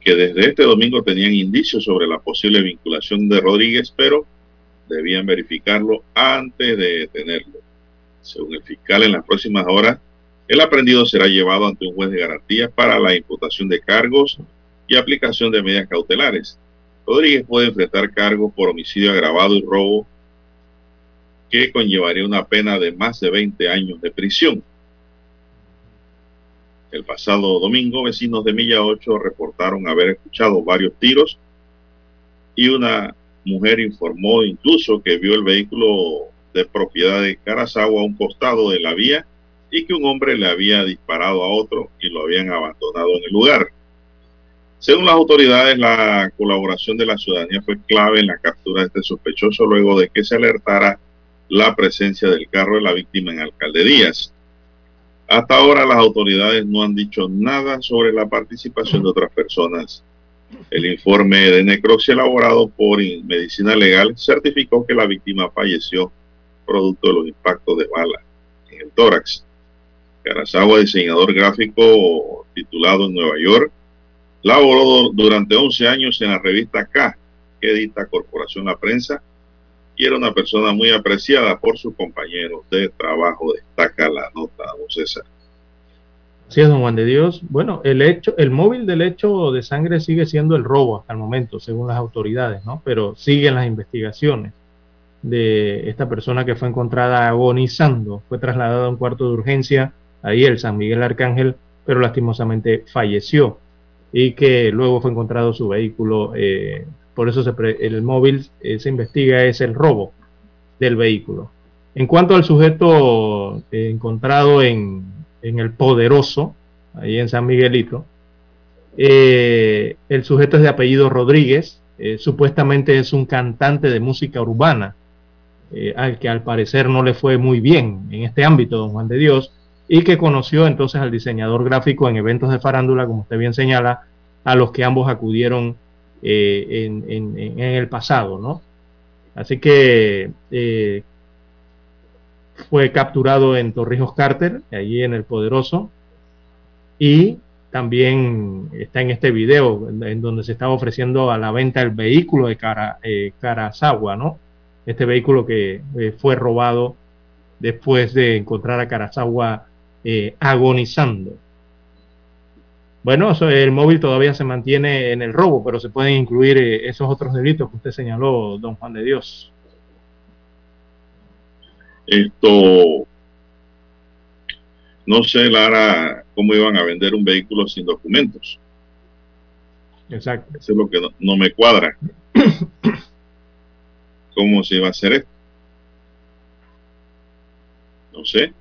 que desde este domingo tenían indicios sobre la posible vinculación de Rodríguez, pero debían verificarlo antes de detenerlo. Según el fiscal, en las próximas horas, el aprendido será llevado ante un juez de garantía para la imputación de cargos y aplicación de medidas cautelares. Rodríguez puede enfrentar cargos por homicidio agravado y robo que conllevaría una pena de más de 20 años de prisión. El pasado domingo, vecinos de Milla 8 reportaron haber escuchado varios tiros y una mujer informó incluso que vio el vehículo de propiedad de Carazawa a un costado de la vía y que un hombre le había disparado a otro y lo habían abandonado en el lugar. Según las autoridades, la colaboración de la ciudadanía fue clave en la captura de este sospechoso luego de que se alertara la presencia del carro de la víctima en Alcalde Díaz. Hasta ahora las autoridades no han dicho nada sobre la participación de otras personas. El informe de necropsia elaborado por Medicina Legal certificó que la víctima falleció producto de los impactos de bala en el tórax. Carazawa, diseñador gráfico titulado en Nueva York, laboró durante 11 años en la revista K, que edita Corporación La Prensa, era una persona muy apreciada por sus compañeros de trabajo, destaca la nota, don César. Sí, don Juan de Dios. Bueno, el hecho, el móvil del hecho de sangre sigue siendo el robo hasta el momento, según las autoridades, ¿no? Pero siguen las investigaciones de esta persona que fue encontrada agonizando. Fue trasladada a un cuarto de urgencia, ahí el San Miguel Arcángel, pero lastimosamente falleció y que luego fue encontrado su vehículo. Eh, por eso el móvil eh, se investiga es el robo del vehículo. En cuanto al sujeto eh, encontrado en, en, el Poderoso, ahí en San Miguelito, el sujeto es de apellido Rodríguez, supuestamente es un cantante de música urbana, al que al parecer no le fue muy bien en este ámbito, don Juan de Dios, y que conoció entonces al diseñador gráfico en eventos de farándula, como usted bien señala, a los que ambos acudieron eh, en, el pasado, ¿no? Así que eh, fue capturado en Torrijos Carter, allí en el Poderoso, y también está en este video en donde se estaba ofreciendo a la venta el vehículo de Cara, eh, ¿no? Este vehículo que fue robado después de encontrar a Karazawa eh, agonizando. Bueno, el móvil todavía se mantiene en el robo, pero se pueden incluir eh, esos otros delitos que usted señaló, don Juan de Dios. Esto, no sé, Lara, cómo iban a vender un vehículo sin documentos. Exacto. Eso es lo que no me cuadra. ¿Cómo se iba a hacer esto? No sé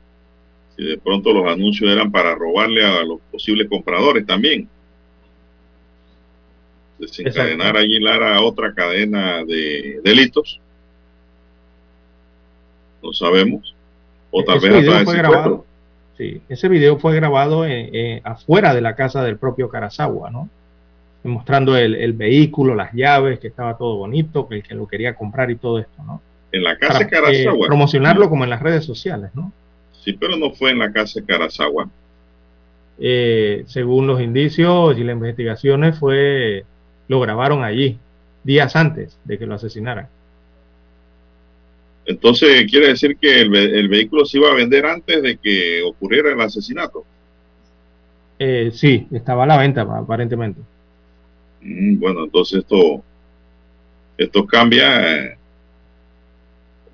y de pronto los anuncios eran para robarle a los posibles compradores también. Desencadenar allí Lara otra cadena de delitos. No sabemos. O tal ese vez video fue grabado. Sí, ese video fue grabado afuera de la casa del propio Carazawa, ¿no? Mostrando el, vehículo, las llaves, que estaba todo bonito, que el que lo quería comprar y todo esto, ¿no? En la casa de Carazawa. Eh, promocionarlo como en las redes sociales, ¿no? Sí, pero no fue en la casa de Carazawa. Eh, según los indicios y las investigaciones, fue lo grabaron allí, días antes de que lo asesinaran. Entonces, ¿quiere decir que el, vehículo se iba a vender antes de que ocurriera el asesinato? Eh, sí, estaba a la venta aparentemente. Mm, bueno, entonces esto, esto cambia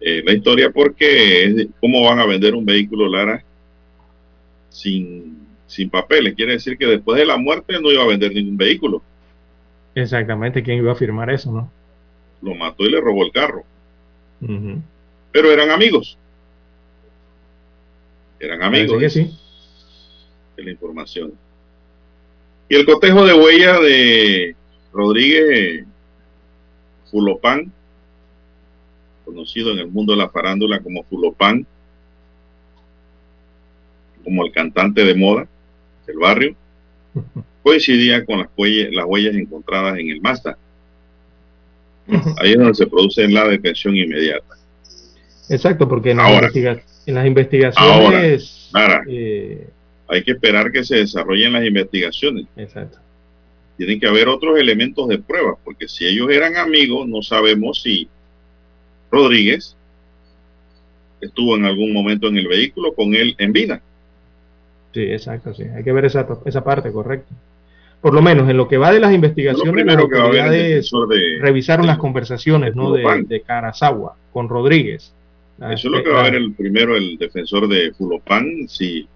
eh, la historia porque cómo van a vender un vehículo Lara sin, sin papeles. Quiere decir que después de la muerte no iba a vender ningún vehículo. Exactamente, ¿quién iba a firmar eso, no? Lo mató y le robó el carro. Pero eran amigos. Eran amigos. Que sí. De la información. Y el cotejo de huella de Rodríguez Fulopán conocido en el mundo de la farándula como Fulopán, como el cantante de moda del barrio, coincidía con las huellas, las huellas encontradas en el Mazda. Ahí es donde se produce la detención inmediata. Exacto, porque en, las, investigaciones... Eh, hay que esperar que se desarrollen las investigaciones. Exacto. Tienen que haber otros elementos de prueba, porque si ellos eran amigos, no sabemos si Rodríguez estuvo en algún momento en el vehículo con él en vida. Sí, exacto, sí. Hay que ver esa, esa parte, correcto. Por lo menos en lo que va de las investigaciones, las autoridades de, revisaron las conversaciones ¿no? de, de Carazawa con Rodríguez. Eso es lo que va a ver el primero, el defensor de Fulopán, si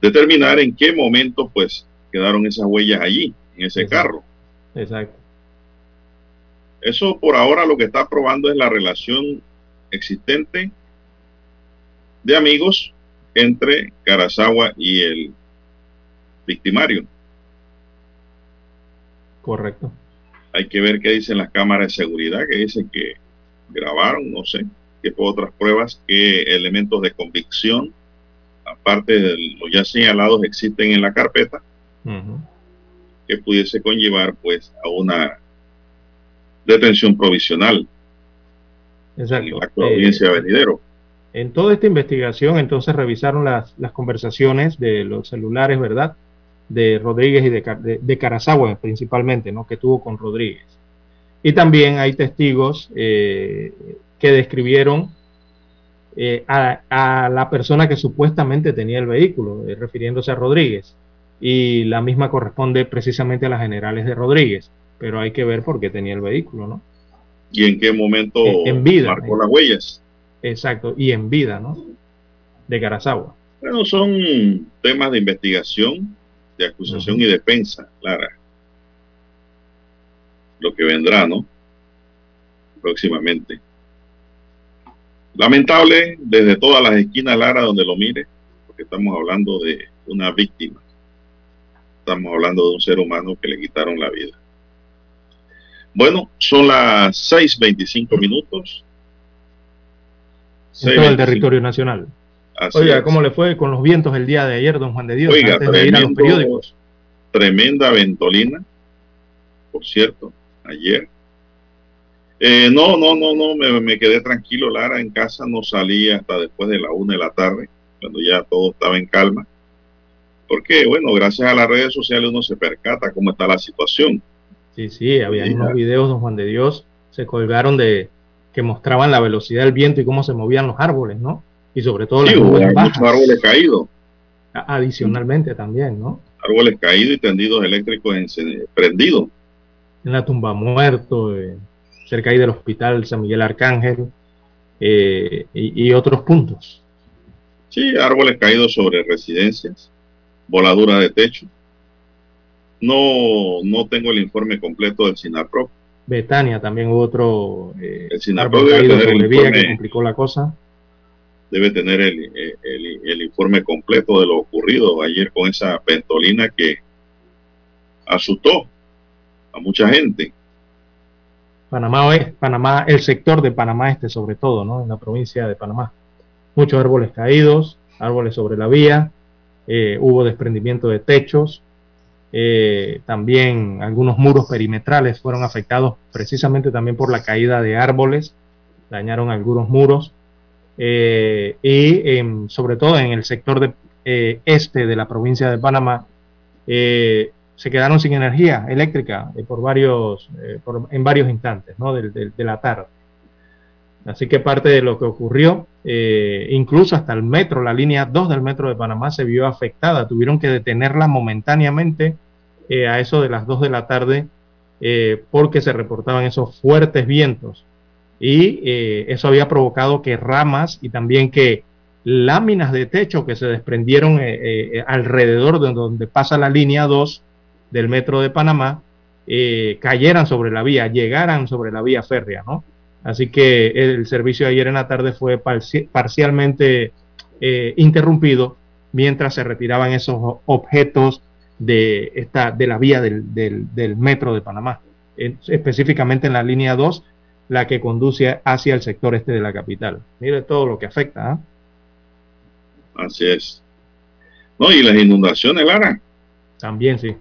determinar en qué momento pues quedaron esas huellas allí, en ese carro. Exacto. Eso por ahora lo que está probando es la relación existente de amigos entre Carazawa y el victimario. Correcto. Hay que ver qué dicen las cámaras de seguridad, que dicen que grabaron, no sé, qué otras pruebas, qué elementos de convicción, aparte de los ya señalados, existen en la carpeta, que pudiese conllevar pues a una detención provisional. Exacto. En la audiencia eh, venidero. En toda esta investigación, entonces revisaron las, las conversaciones de los celulares, ¿verdad? De Rodríguez y de, de, Carazagua principalmente, ¿no? Que tuvo con Rodríguez. Y también hay testigos eh, que describieron eh, a, a, la persona que supuestamente tenía el vehículo, refiriéndose a Rodríguez. Y la misma corresponde precisamente a las generales de Rodríguez pero hay que ver por qué tenía el vehículo, ¿no? Y en qué momento en, vida, marcó las huellas. Exacto, y en vida, ¿no? De Garazagua. Bueno, son temas de investigación, de acusación y defensa, Lara. Lo que vendrá, ¿no? Próximamente. Lamentable desde todas las esquinas, Lara, donde lo mire, porque estamos hablando de una víctima. Estamos hablando de un ser humano que le quitaron la vida. Bueno, son las 6.25 minutos. En todo el territorio nacional. Oiga, ¿cómo le fue con los vientos el día de ayer, don Juan de Dios? Oiga, periódicos. tremenda ventolina, por cierto, ayer. Eh, no, no, no, no, me, me, quedé tranquilo, Lara, en casa no salí hasta después de la una de la tarde, cuando ya todo estaba en calma. Porque, bueno, gracias a las redes sociales uno se percata cómo está la situación. Sí, sí, había unos videos, don Juan de Dios, se colgaron de que mostraban la velocidad del viento y cómo se movían los árboles, ¿no? Y sobre todo las nubes bajas. árboles caídos. Adicionalmente también, ¿no? Árboles caídos y tendidos eléctricos prendidos. En la tumba muerto, eh, cerca ahí del hospital San Miguel Arcángel eh, y, y otros puntos. Sí, árboles caídos sobre residencias, voladuras de techo, no, no tengo el informe completo del SINAPRO. Betania también hubo otro eh, el SINAPRO debe tener el informe, que complicó la cosa. Debe tener el, el, el, informe completo de lo ocurrido ayer con esa pentolina que asustó a mucha gente. Panamá es Panamá, el sector de Panamá este sobre todo, ¿no? En la provincia de Panamá. Muchos árboles caídos, árboles sobre la vía, eh, hubo desprendimiento de techos, eh, también algunos muros perimetrales fueron afectados precisamente también por la caída de árboles, dañaron algunos muros eh, y sobre todo en el sector de, eh, este de la provincia de Panamá se quedaron sin energía eléctrica por varios, en varios instantes ¿no? de, la tarde. Así que parte de lo que ocurrió, incluso hasta el metro, la línea 2 del metro de Panamá se vio afectada. Tuvieron que detenerla momentáneamente eh, a eso de las 2 de la tarde eh, porque se reportaban esos fuertes vientos. Y eh, eso había provocado que ramas y también que láminas de techo que se desprendieron alrededor de donde pasa la línea 2 del metro de Panamá cayeran sobre la vía, llegaran sobre la vía férrea, ¿no? Así que el servicio de ayer en la tarde fue parcialmente interrumpido mientras se retiraban esos objetos de, esta, de la vía del, del, metro de Panamá, específicamente en la línea 2, la que conduce hacia el sector este de la capital. Mire todo lo que afecta. ¿ah? Así es. No, y las inundaciones, Lara. También, sí.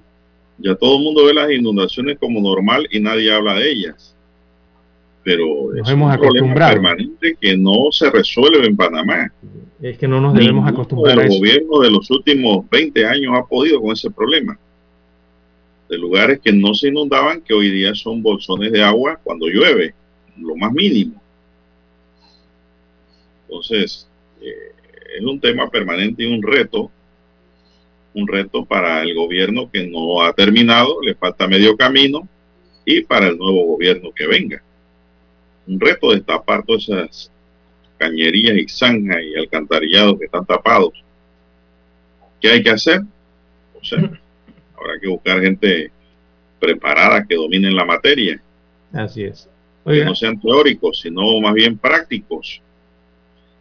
Ya todo el mundo ve las inundaciones como normal y nadie habla de ellas. Pero nos hemos acostumbrado. permanente que no se resuelve en Panamá. Es que no nos debemos acostumbrar El gobierno de los últimos 20 años ha podido con ese problema. De lugares que no se inundaban, que hoy día son bolsones de agua cuando llueve, lo más mínimo. Entonces, eh, es un tema permanente y un reto, un reto para el gobierno que no ha terminado, le falta medio camino, y para el nuevo gobierno que venga. Un reto destapar todas esas cañerías y zanjas y alcantarillados que están tapados. ¿Qué hay que hacer? O sea, habrá que buscar gente preparada que dominen la materia. Así es. que no sean teóricos, sino más bien prácticos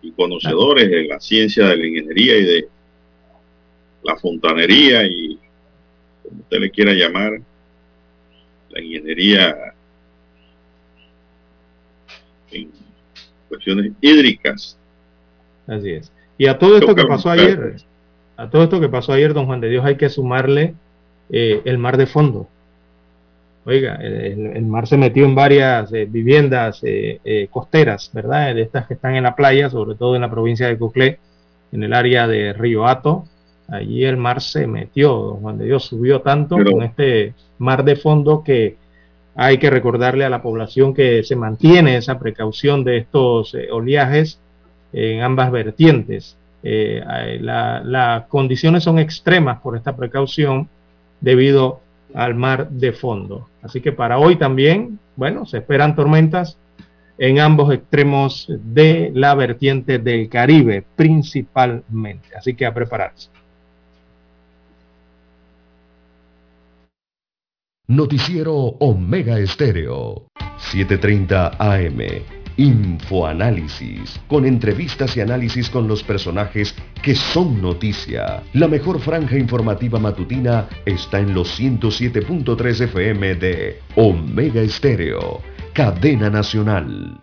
y conocedores de la ciencia de la ingeniería y de la fontanería y como usted le quiera llamar, la ingeniería en cuestiones hídricas. Así es. Y a todo esto que pasó ayer, a todo esto que pasó ayer, don Juan de Dios, hay que sumarle eh, el mar de fondo. Oiga, el, mar se metió en varias eh, viviendas eh, costeras, ¿verdad? De estas que están en la playa, sobre todo en la provincia de Coclé, en el área de Río Hato. Allí el mar se metió, don Juan de Dios subió tanto con este mar de fondo que hay que recordarle a la población que se mantiene esa precaución de estos oleajes en ambas vertientes. las condiciones son extremas por esta precaución debido al mar de fondo. Así que para hoy también, bueno, se esperan tormentas en ambos extremos de la vertiente del Caribe principalmente. Así que a prepararse. Noticiero Omega Estéreo, 7:30 AM. Infoanálisis, con entrevistas y análisis con los personajes que son noticia. La mejor franja informativa matutina está en los 107.3 FM de Omega Estéreo, cadena nacional.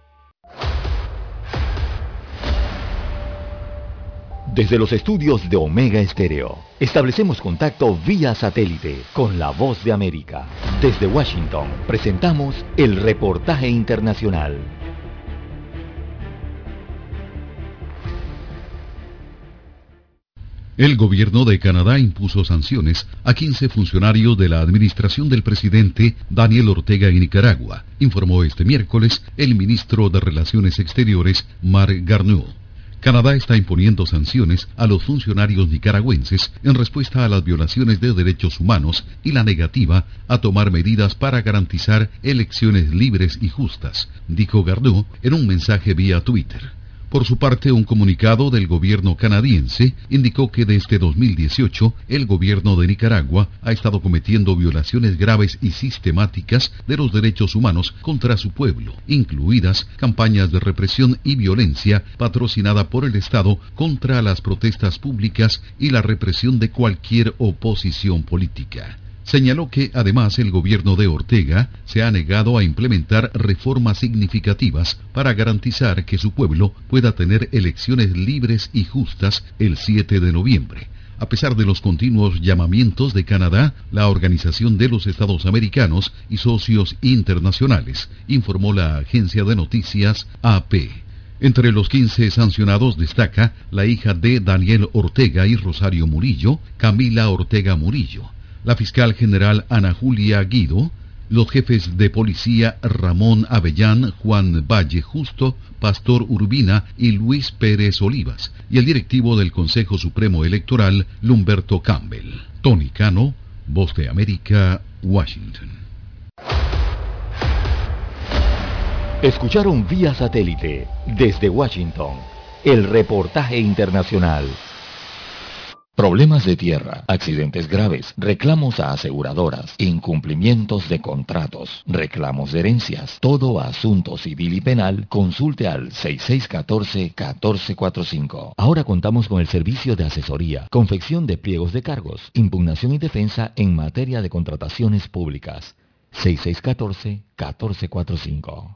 Desde los estudios de Omega Estéreo, establecemos contacto vía satélite con la voz de América. Desde Washington, presentamos el reportaje internacional. El gobierno de Canadá impuso sanciones a 15 funcionarios de la administración del presidente Daniel Ortega en Nicaragua, informó este miércoles el ministro de Relaciones Exteriores, Marc Garneau. Canadá está imponiendo sanciones a los funcionarios nicaragüenses en respuesta a las violaciones de derechos humanos y la negativa a tomar medidas para garantizar elecciones libres y justas, dijo Garneau en un mensaje vía Twitter. Por su parte, un comunicado del gobierno canadiense indicó que desde 2018 el gobierno de Nicaragua ha estado cometiendo violaciones graves y sistemáticas de los derechos humanos contra su pueblo, incluidas campañas de represión y violencia patrocinada por el Estado contra las protestas públicas y la represión de cualquier oposición política. Señaló que además el gobierno de Ortega se ha negado a implementar reformas significativas para garantizar que su pueblo pueda tener elecciones libres y justas el 7 de noviembre. A pesar de los continuos llamamientos de Canadá, la Organización de los Estados Americanos y socios internacionales, informó la agencia de noticias AP. Entre los 15 sancionados destaca la hija de Daniel Ortega y Rosario Murillo, Camila Ortega Murillo la fiscal general Ana Julia Guido, los jefes de policía Ramón Avellán, Juan Valle Justo, Pastor Urbina y Luis Pérez Olivas, y el directivo del Consejo Supremo Electoral, Lumberto Campbell. Tony Cano, Voz de América, Washington. Escucharon vía satélite desde Washington el reportaje internacional. Problemas de tierra, accidentes graves, reclamos a aseguradoras, incumplimientos de contratos, reclamos de herencias, todo asunto civil y penal, consulte al 6614-1445. Ahora contamos con el servicio de asesoría, confección de pliegos de cargos, impugnación y defensa en materia de contrataciones públicas. 6614-1445.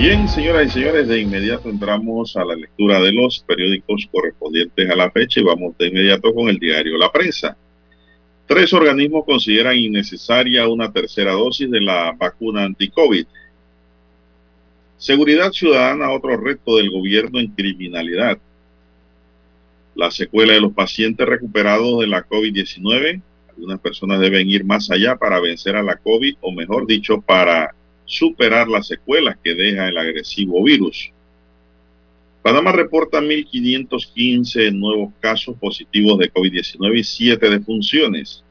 Bien, señoras y señores, de inmediato entramos a la lectura de los periódicos correspondientes a la fecha y vamos de inmediato con el diario La Prensa. Tres organismos consideran innecesaria una tercera dosis de la vacuna anti-COVID. Seguridad ciudadana, otro reto del gobierno en criminalidad. La secuela de los pacientes recuperados de la COVID-19. Algunas personas deben ir más allá para vencer a la COVID o mejor dicho, para superar las secuelas que deja el agresivo virus. Panamá reporta 1.515 nuevos casos positivos de COVID-19 y 7 defunciones.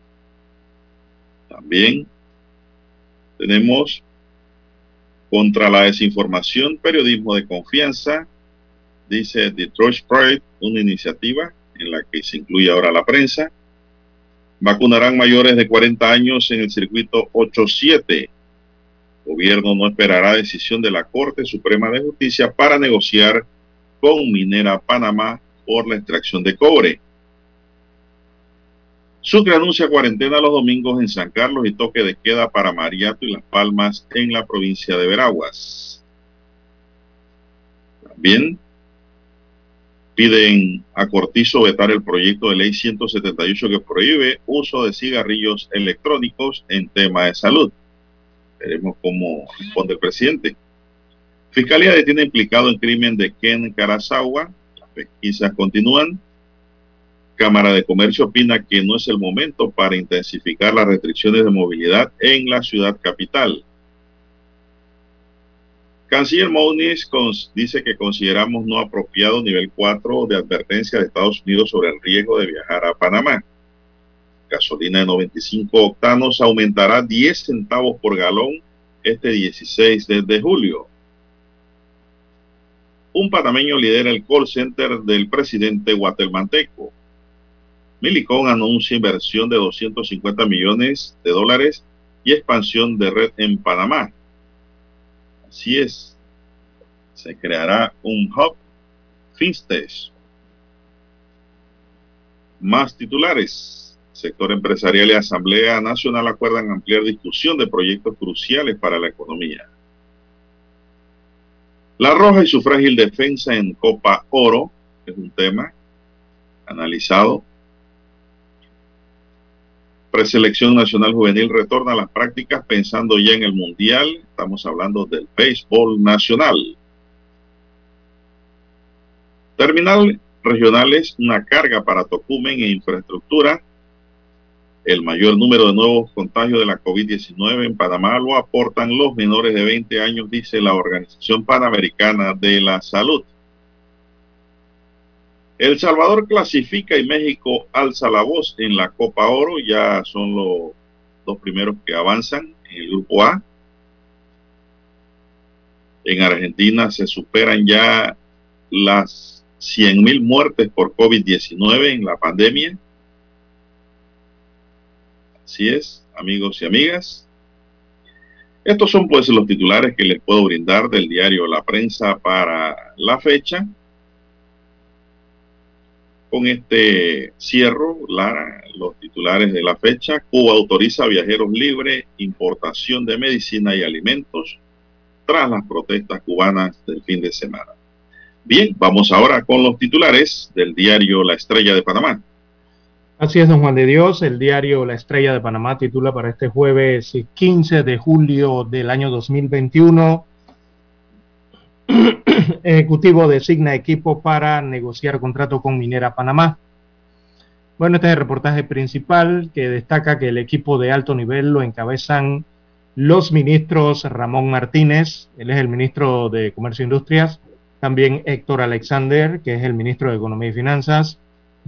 También tenemos contra la desinformación, periodismo de confianza, dice Detroit Pride, una iniciativa en la que se incluye ahora la prensa. Vacunarán mayores de 40 años en el circuito 87. Gobierno no esperará decisión de la Corte Suprema de Justicia para negociar con Minera Panamá por la extracción de cobre. Sucre anuncia cuarentena los domingos en San Carlos y toque de queda para Mariato y Las Palmas en la provincia de Veraguas. También piden a Cortizo vetar el proyecto de ley 178 que prohíbe uso de cigarrillos electrónicos en tema de salud. Veremos cómo responde el presidente. Fiscalía detiene implicado en crimen de Ken Karasawa. Las pesquisas continúan. Cámara de Comercio opina que no es el momento para intensificar las restricciones de movilidad en la ciudad capital. Canciller Mounis dice que consideramos no apropiado nivel 4 de advertencia de Estados Unidos sobre el riesgo de viajar a Panamá. Gasolina de 95 octanos aumentará 10 centavos por galón este 16 de julio. Un panameño lidera el call center del presidente guatemalteco. Milicón anuncia inversión de 250 millones de dólares y expansión de red en Panamá. Así es, se creará un hub Finstech. Más titulares. Sector empresarial y Asamblea Nacional acuerdan ampliar discusión de proyectos cruciales para la economía. La Roja y su frágil defensa en Copa Oro es un tema analizado Preselección Nacional Juvenil retorna a las prácticas pensando ya en el Mundial. Estamos hablando del béisbol nacional. Terminal regionales, una carga para Tocumen e infraestructura. El mayor número de nuevos contagios de la COVID-19 en Panamá lo aportan los menores de 20 años, dice la Organización Panamericana de la Salud. El Salvador clasifica y México alza la voz en la Copa Oro. Ya son los dos primeros que avanzan en el grupo A. En Argentina se superan ya las 100.000 muertes por COVID-19 en la pandemia. Así es, amigos y amigas. Estos son pues los titulares que les puedo brindar del diario La Prensa para la fecha. Con este cierro, los titulares de la fecha, Cuba autoriza a viajeros libres, importación de medicina y alimentos tras las protestas cubanas del fin de semana. Bien, vamos ahora con los titulares del diario La Estrella de Panamá. Así es, don Juan de Dios. El diario La Estrella de Panamá titula para este jueves 15 de julio del año 2021 Ejecutivo designa equipo para negociar contrato con Minera Panamá. Bueno, este es el reportaje principal que destaca que el equipo de alto nivel lo encabezan los ministros Ramón Martínez, él es el ministro de Comercio e Industrias, también Héctor Alexander, que es el ministro de Economía y Finanzas,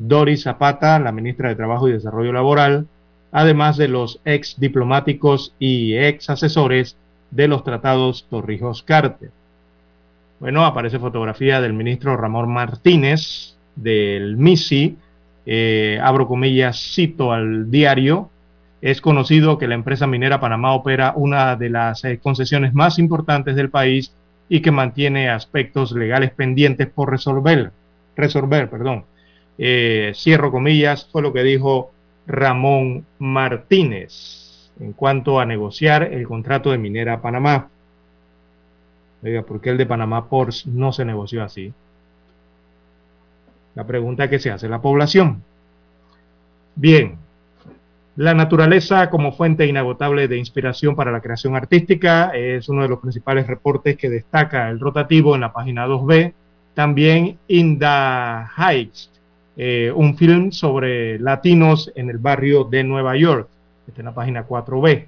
Doris Zapata, la ministra de Trabajo y Desarrollo Laboral, además de los ex diplomáticos y ex asesores de los tratados Torrijos Carter. Bueno, aparece fotografía del ministro Ramón Martínez del MISI. Eh, abro comillas, cito al diario. Es conocido que la empresa minera Panamá opera una de las eh, concesiones más importantes del país y que mantiene aspectos legales pendientes por resolver. Resolver, perdón. Eh, cierro comillas, fue lo que dijo Ramón Martínez en cuanto a negociar el contrato de Minera Panamá. Oiga, ¿por qué el de Panamá Ports no se negoció así? La pregunta que se hace la población. Bien, La naturaleza como fuente inagotable de inspiración para la creación artística es uno de los principales reportes que destaca el rotativo en la página 2B. También In the Heights, eh, un film sobre latinos en el barrio de Nueva York, está en la página 4B.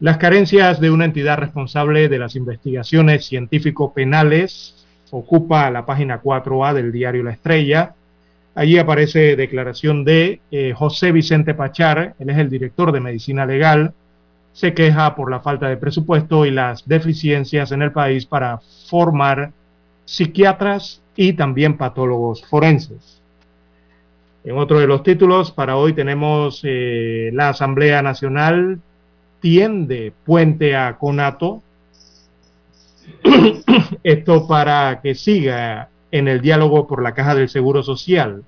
Las carencias de una entidad responsable de las investigaciones científico-penales ocupa la página 4A del diario La Estrella. Allí aparece declaración de eh, José Vicente Pachar, él es el director de Medicina Legal, se queja por la falta de presupuesto y las deficiencias en el país para formar psiquiatras y también patólogos forenses. En otro de los títulos, para hoy tenemos eh, la Asamblea Nacional tiende puente a Conato. Esto para que siga en el diálogo por la caja del Seguro Social.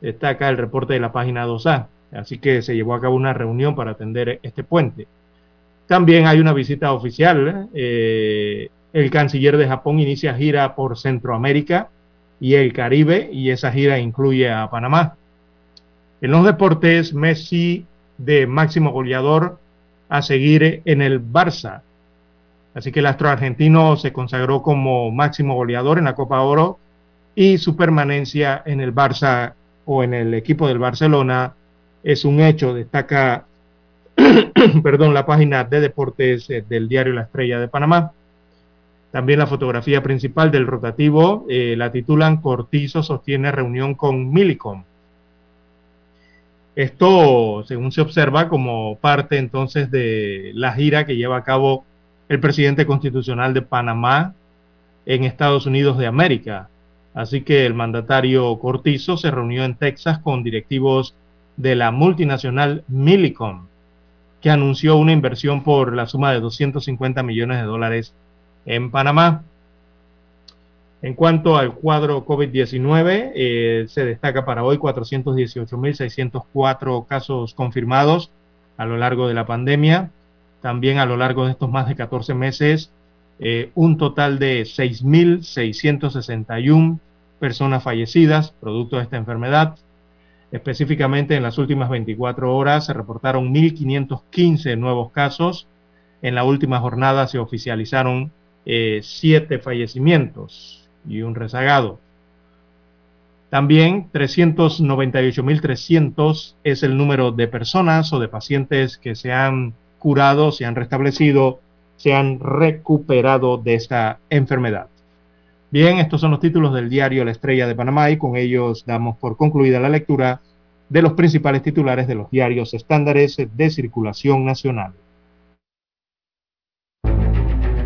Está acá el reporte de la página 2A. Así que se llevó a cabo una reunión para atender este puente. También hay una visita oficial. Eh, el canciller de Japón inicia gira por Centroamérica y el Caribe y esa gira incluye a Panamá. En los deportes, Messi de máximo goleador a seguir en el Barça. Así que el astro argentino se consagró como máximo goleador en la Copa Oro y su permanencia en el Barça o en el equipo del Barcelona es un hecho, destaca perdón, la página de deportes eh, del diario La Estrella de Panamá. También la fotografía principal del rotativo eh, la titulan Cortizo sostiene reunión con Milicom. Esto, según se observa, como parte entonces de la gira que lleva a cabo el presidente constitucional de Panamá en Estados Unidos de América. Así que el mandatario Cortizo se reunió en Texas con directivos de la multinacional Millicom, que anunció una inversión por la suma de 250 millones de dólares en Panamá. En cuanto al cuadro COVID-19, eh, se destaca para hoy 418.604 casos confirmados a lo largo de la pandemia. También a lo largo de estos más de 14 meses, eh, un total de 6.661 personas fallecidas producto de esta enfermedad. Específicamente en las últimas 24 horas se reportaron 1.515 nuevos casos. En la última jornada se oficializaron eh, siete fallecimientos y un rezagado. También 398.300 es el número de personas o de pacientes que se han curado, se han restablecido, se han recuperado de esta enfermedad. Bien, estos son los títulos del diario La Estrella de Panamá y con ellos damos por concluida la lectura de los principales titulares de los diarios estándares de circulación nacional.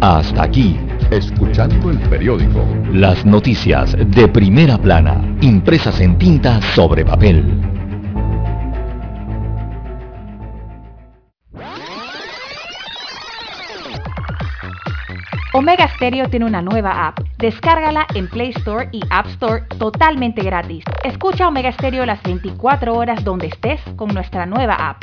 Hasta aquí Escuchando el periódico. Las noticias de primera plana, impresas en tinta sobre papel. Omega Stereo tiene una nueva app. Descárgala en Play Store y App Store totalmente gratis. Escucha Omega Stereo las 24 horas donde estés con nuestra nueva app.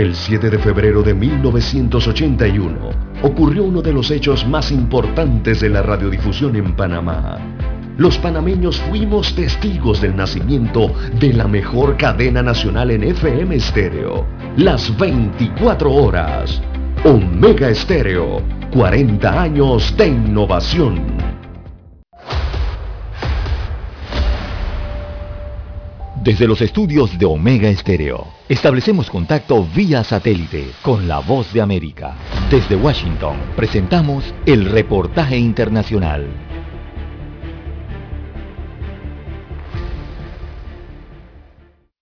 El 7 de febrero de 1981 ocurrió uno de los hechos más importantes de la radiodifusión en Panamá. Los panameños fuimos testigos del nacimiento de la mejor cadena nacional en FM estéreo, las 24 horas. Omega Estéreo, 40 años de innovación. Desde los estudios de Omega Estéreo, establecemos contacto vía satélite con la voz de América. Desde Washington, presentamos el reportaje internacional.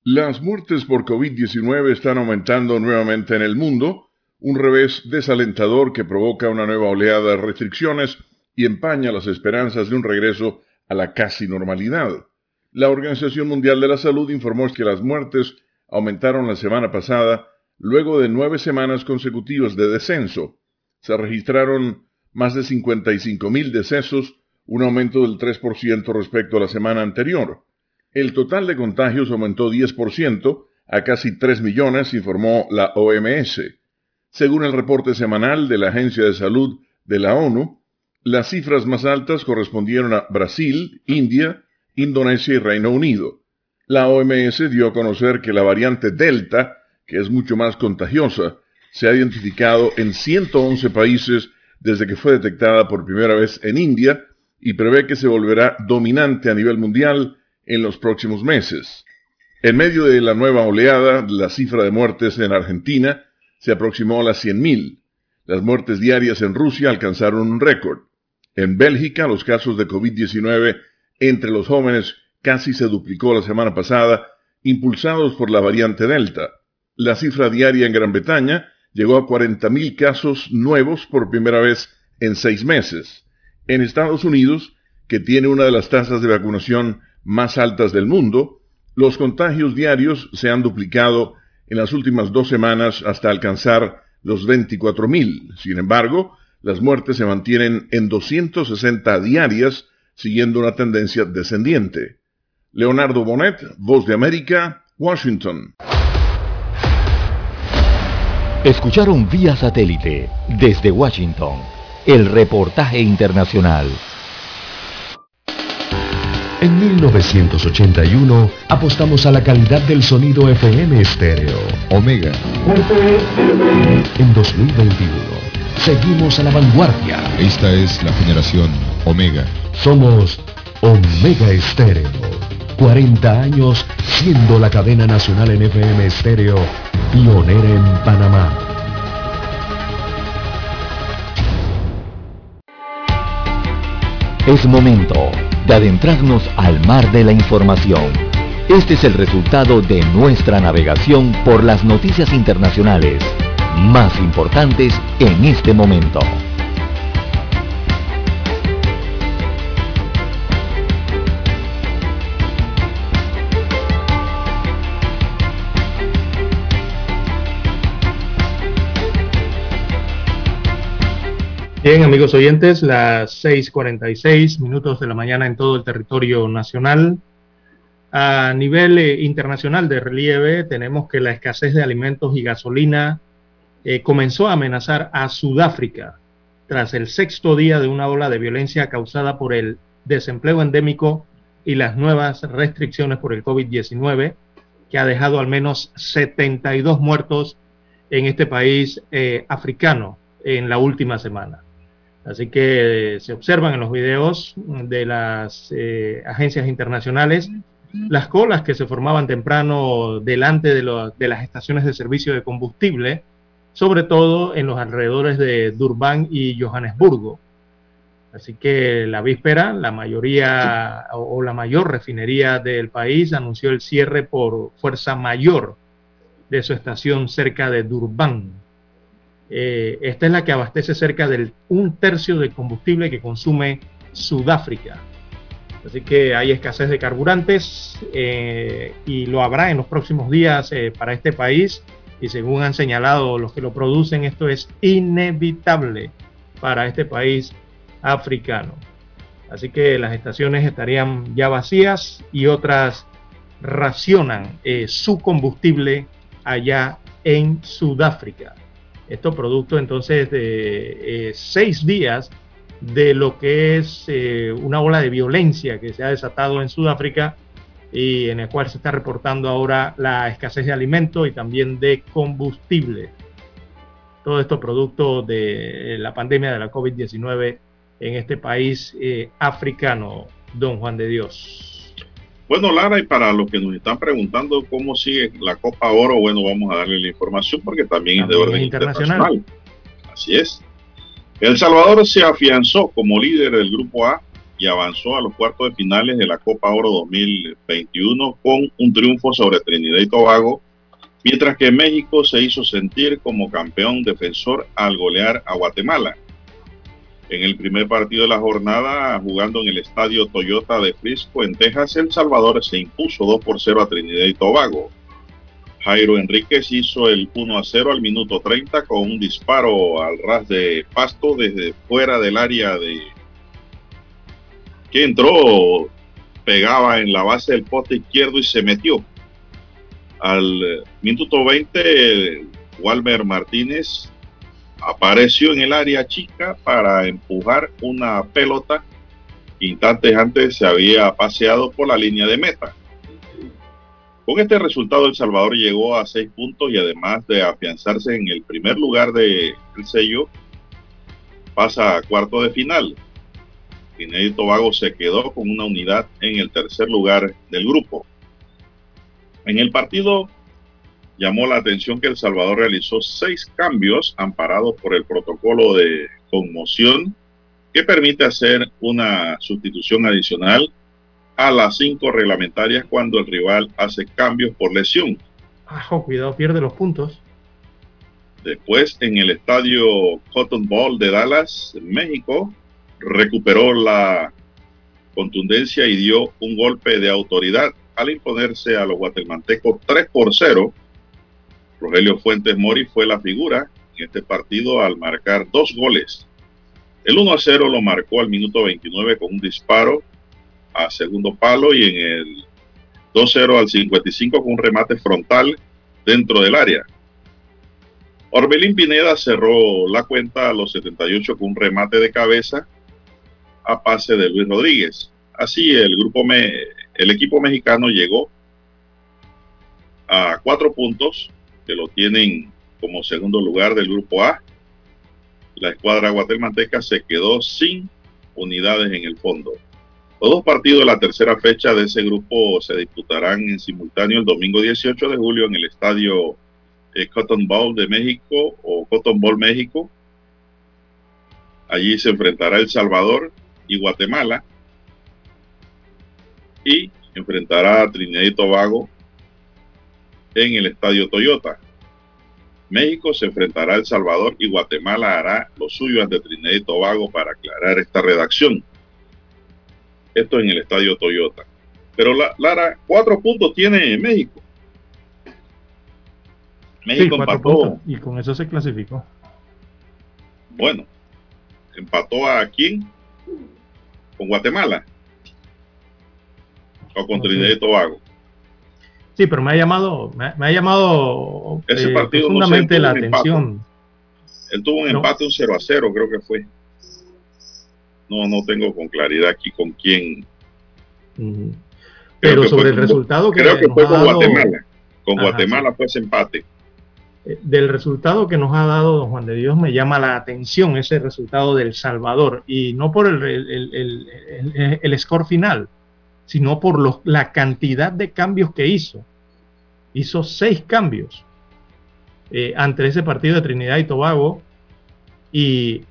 Las muertes por COVID-19 están aumentando nuevamente en el mundo, un revés desalentador que provoca una nueva oleada de restricciones y empaña las esperanzas de un regreso a la casi normalidad. La Organización Mundial de la Salud informó que las muertes aumentaron la semana pasada luego de nueve semanas consecutivas de descenso. Se registraron más de 55 mil decesos, un aumento del 3% respecto a la semana anterior. El total de contagios aumentó 10% a casi 3 millones, informó la OMS. Según el reporte semanal de la Agencia de Salud de la ONU, las cifras más altas correspondieron a Brasil, India, Indonesia y Reino Unido. La OMS dio a conocer que la variante Delta, que es mucho más contagiosa, se ha identificado en 111 países desde que fue detectada por primera vez en India y prevé que se volverá dominante a nivel mundial en los próximos meses. En medio de la nueva oleada, la cifra de muertes en Argentina se aproximó a las 100.000. Las muertes diarias en Rusia alcanzaron un récord. En Bélgica, los casos de COVID-19 entre los jóvenes casi se duplicó la semana pasada, impulsados por la variante Delta. La cifra diaria en Gran Bretaña llegó a 40.000 casos nuevos por primera vez en seis meses. En Estados Unidos, que tiene una de las tasas de vacunación más altas del mundo, los contagios diarios se han duplicado en las últimas dos semanas hasta alcanzar los 24.000. Sin embargo, las muertes se mantienen en 260 diarias, siguiendo una tendencia descendiente. Leonardo Bonet, Voz de América, Washington. Escucharon vía satélite desde Washington el reportaje internacional. En 1981 apostamos a la calidad del sonido FM estéreo. Omega. En 2021 seguimos a la vanguardia. Esta es la generación Omega. Somos Omega Estéreo. 40 años siendo la cadena nacional en FM estéreo pionera en Panamá. Es momento de adentrarnos al mar de la información. Este es el resultado de nuestra navegación por las noticias internacionales más importantes en este momento. Bien, amigos oyentes, las 6:46 minutos de la mañana en todo el territorio nacional. A nivel eh, internacional de relieve, tenemos que la escasez de alimentos y gasolina eh, comenzó a amenazar a Sudáfrica tras el sexto día de una ola de violencia causada por el desempleo endémico y las nuevas restricciones por el COVID-19, que ha dejado al menos 72 muertos en este país eh, africano en la última semana. Así que se observan en los videos de las eh, agencias internacionales las colas que se formaban temprano delante de, de, las estaciones de servicio de combustible, sobre todo en los alrededores de Durban y Johannesburgo. Así que la víspera, la mayoría o la mayor refinería del país anunció el cierre por fuerza mayor de su estación cerca de Durban, eh, esta es la que abastece cerca del un tercio del combustible que consume Sudáfrica. Así que hay escasez de carburantes eh, y lo habrá en los próximos días eh, para este país. Y según han señalado los que lo producen, esto es inevitable para este país africano. Así que las estaciones estarían ya vacías y otras racionan su combustible allá en Sudáfrica. Esto producto entonces de eh, seis días de lo que es eh, una ola de violencia que se ha desatado en Sudáfrica y en el cual se está reportando ahora la escasez de alimentos y también de combustible. Todo esto producto de la pandemia de la COVID-19 en este país eh, africano, don Juan de Dios. Bueno, Lara, y para los que nos están preguntando cómo sigue la Copa Oro, bueno, vamos a darle la información porque también, es de orden internacional. Así es. El Salvador se afianzó como líder del Grupo A y avanzó a los cuartos de finales de la Copa Oro 2021 con un triunfo sobre Trinidad y Tobago, mientras que México se hizo sentir como campeón defensor al golear a Guatemala. En el primer partido de la jornada, jugando en el estadio Toyota de Frisco, en Texas, El Salvador se impuso 2 por 0 a Trinidad y Tobago. Jairo Enríquez hizo el 1 a 0 al minuto 30 con un disparo al ras de pasto desde fuera del área de que entró, pegaba en la base del poste izquierdo y se metió. Al minuto 20, Walmer Martínez apareció en el área chica para empujar una pelota. Instantes antes se había paseado por la línea de meta. Con este resultado, El Salvador llegó a seis puntos y además de afianzarse en el primer lugar del sello, pasa a cuarto de final. Trinidad Tobago se quedó con una unidad en el tercer lugar del grupo. En el partido llamó la atención que El Salvador realizó seis cambios amparados por el protocolo de conmoción que permite hacer una sustitución adicional a las cinco reglamentarias cuando el rival hace cambios por lesión. Ajo, cuidado, pierde los puntos. Después, en el estadio Cotton Bowl de Dallas, México, recuperó la contundencia y dio un golpe de autoridad al imponerse a los guatemaltecos 3 por 0 Rogelio Fuentes Mori fue la figura en este partido al marcar dos goles. El 1 a 0 lo marcó al minuto 29 con un disparo a segundo palo y en el 2-0 al 55 con un remate frontal dentro del área. Orbelín Pineda cerró la cuenta a los 78 con un remate de cabeza a pase de Luis Rodríguez. Así el grupo me, el equipo mexicano llegó a cuatro puntos que lo tienen como segundo lugar del grupo A. La escuadra guatemalteca se quedó sin unidades en el fondo. Los dos partidos de la tercera fecha de ese grupo se disputarán en simultáneo el domingo 18 de julio en el estadio eh, Cotton Bowl de México o Cotton Bowl México. Allí se enfrentará El Salvador y Guatemala y enfrentará a Trinidad y Tobago en el Estadio Toyota. México se enfrentará a El Salvador y Guatemala hará lo suyo ante Trinidad y Tobago para aclarar esta redacción. Esto en el Estadio Toyota. Pero Lara, cuatro puntos tiene México. México empató. Y con eso se clasificó. Bueno, empató a quién? Con Guatemala. O con Trinidad y Tobago. Sí, pero me ha llamado, me ha, llamado Ese eh, partido la atención. Él tuvo un empate, un 0 a 0, creo que fue. No, no tengo con claridad aquí con quién. Pero sobre el resultado que Creo que fue con Guatemala. Con Guatemala fue ese empate. Eh, del resultado que nos ha dado don Juan de Dios me llama la atención ese resultado del Salvador y no por el, el, el score final, sino por los, la cantidad de cambios que hizo. Hizo seis cambios eh, ante ese partido de Trinidad y Tobago y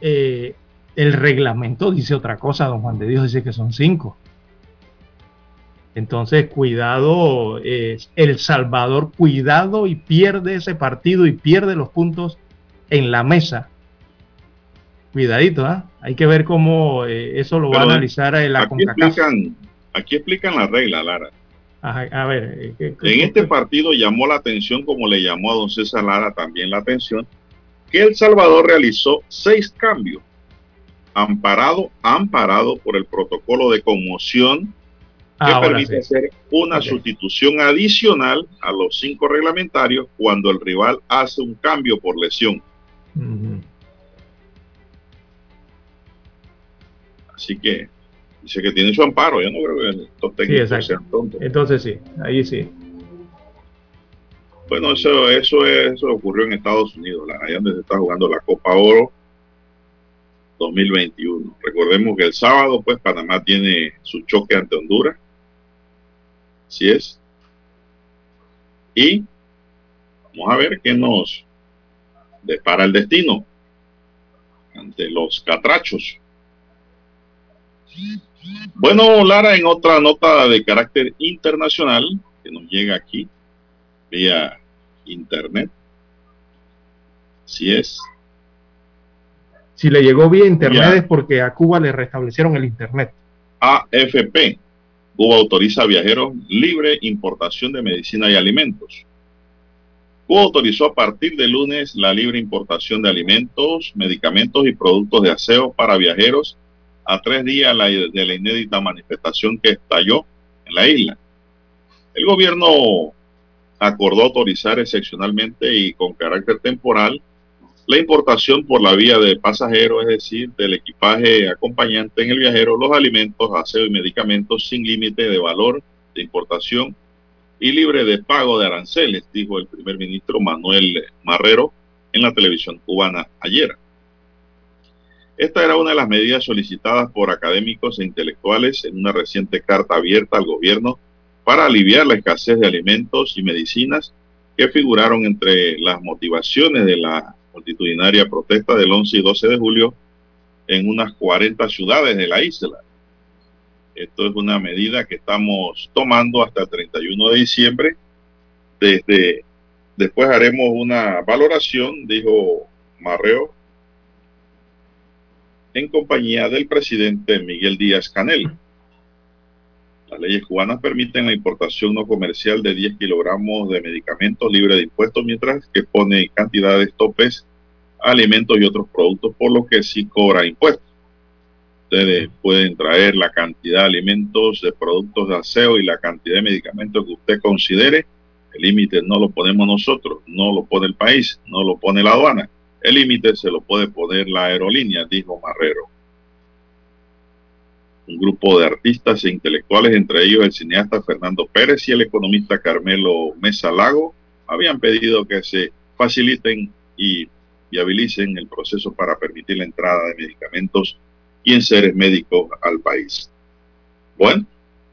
eh, el reglamento dice otra cosa, don Juan de Dios dice que son cinco. Entonces, cuidado, El Salvador, cuidado y pierde ese partido y pierde los puntos en la mesa. Cuidadito, ¿ah? hay que ver cómo eh, eso lo va a analizar la CONCACAF. Aquí explican la regla, Lara. a ver. Eh, en este partido llamó la atención, como le llamó a don César Lara también la atención, que El Salvador realizó seis cambios, amparado, amparado por el protocolo de conmoción que permite hacer una sustitución adicional a los cinco reglamentarios cuando el rival hace un cambio por lesión. Así que Dice que tiene su amparo. Yo no creo que estos técnicos sean tontos. Entonces sí, ahí sí. Bueno, eso, eso, eso ocurrió en Estados Unidos, allá donde se está jugando la Copa Oro 2021. Recordemos que el sábado, pues, Panamá tiene su choque ante Honduras. Así es. Y vamos a ver qué nos depara el destino ante los catrachos. Bueno, Lara, en otra nota de carácter internacional que nos llega aquí vía internet. Así es. Si le llegó vía internet es porque a Cuba le restablecieron el internet. AFP. Cuba autoriza a viajeros libre importación de medicina y alimentos. Cuba autorizó a partir de lunes la libre importación de alimentos, medicamentos y productos de aseo para viajeros a tres días de la inédita manifestación que estalló en la isla. El gobierno acordó autorizar excepcionalmente y con carácter temporal la importación por la vía de pasajeros, es decir, del equipaje acompañante en el viajero, los alimentos, aseo y medicamentos sin límite de valor de importación y libre de pago de aranceles, dijo el primer ministro Manuel Marrero en la televisión cubana ayer. Esta era una de las medidas solicitadas por académicos e intelectuales en una reciente carta abierta al gobierno para aliviar la escasez de alimentos y medicinas que figuraron entre las motivaciones de la multitudinaria protesta del 11 y 12 de julio en unas 40 ciudades de la isla. Esto es una medida que estamos tomando hasta el 31 de diciembre. Desde después haremos una valoración, dijo Marreo, en compañía del presidente Miguel Díaz Canel. Las leyes cubanas permiten la importación no comercial de 10 kilogramos de medicamentos libres de impuestos, mientras que pone cantidades topes a alimentos y otros productos, por lo que sí cobra impuestos. Ustedes pueden traer la cantidad de alimentos, de productos de aseo y la cantidad de medicamentos que usted considere. El límite no lo ponemos nosotros, no lo pone el país, no lo pone la aduana. El límite se lo puede poner la aerolínea, dijo Marrero un grupo de artistas e intelectuales, entre ellos el cineasta Fernando Pérez y el economista Carmelo Mesa Lago, habían pedido que se faciliten y viabilicen el proceso para permitir la entrada de medicamentos y enseres médicos al país. Bueno.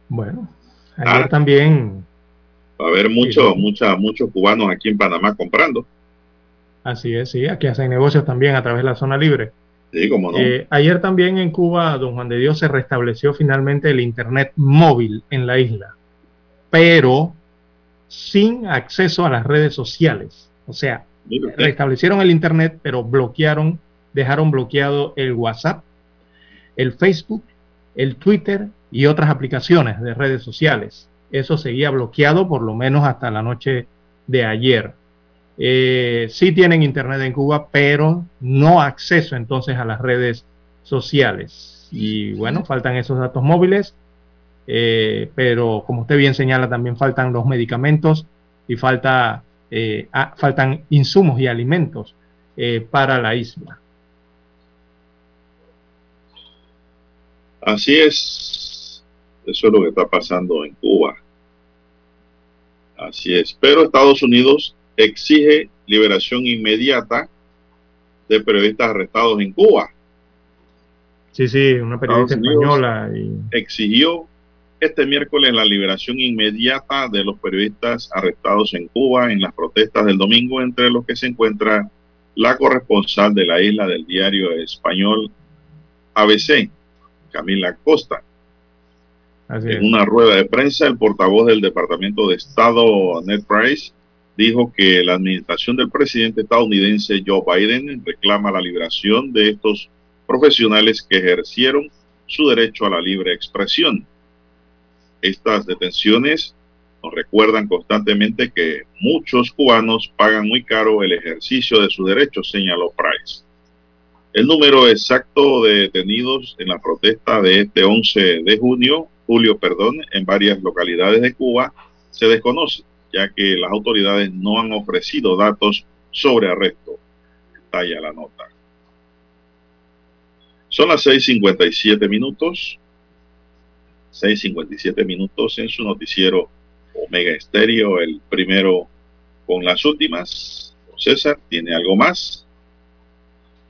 Bueno, ayer ah. también... Va a haber muchos, mucha, muchos cubanos aquí en Panamá comprando. Así es, sí, aquí hacen negocios también a través de la zona libre. no. Eh, ayer también en Cuba, don Juan de Dios, se restableció finalmente el Internet móvil en la isla, pero sin acceso a las redes sociales. O sea, restablecieron el Internet, pero bloquearon, dejaron bloqueado el WhatsApp, el Facebook, el Twitter y otras aplicaciones de redes sociales. Eso seguía bloqueado por lo menos hasta la noche de ayer. Eh, sí tienen internet en Cuba, pero no acceso entonces a las redes sociales. Y bueno, faltan esos datos móviles, eh, pero como usted bien señala, también faltan los medicamentos y falta, eh, faltan insumos y alimentos para la isla. Así es, eso es lo que está pasando en Cuba. Así es, pero Estados Unidos exige liberación inmediata de periodistas arrestados en Cuba. Sí, sí, una periodista española. Exigió este miércoles la liberación inmediata de los periodistas arrestados en Cuba en las protestas del domingo, entre los que se encuentra la corresponsal de la isla del diario español ABC, Camila Costa. en una rueda de prensa, el portavoz del Departamento de Estado, Ned Price, dijo que la administración del presidente estadounidense Joe Biden reclama la liberación de estos profesionales que ejercieron su derecho a la libre expresión. Estas detenciones nos recuerdan constantemente que muchos cubanos pagan muy caro el ejercicio de su derecho, señaló Price. El número exacto de detenidos en la protesta de este 11 de junio, julio, perdón, en varias localidades de Cuba se desconoce ya que las autoridades no han ofrecido datos sobre arresto. Talla la nota. Son las 6.57 minutos. 6.57 minutos en su noticiero Omega Estéreo, el primero con las últimas. César, ¿tiene algo más?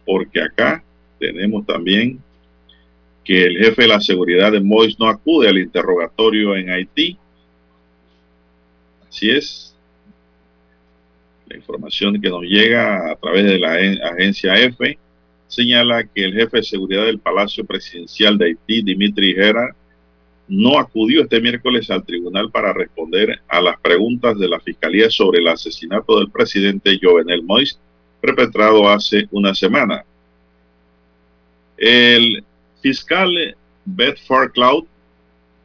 Porque acá tenemos también que el jefe de la seguridad de Mois no acude al interrogatorio en Haití Así es. La información que nos llega a través de la agencia EFE señala que el jefe de seguridad del Palacio Presidencial de Haití, Dimitri Gera, no acudió este miércoles al tribunal para responder a las preguntas de la Fiscalía sobre el asesinato del presidente Jovenel Moïse, perpetrado hace una semana. El fiscal Bedford Cloud,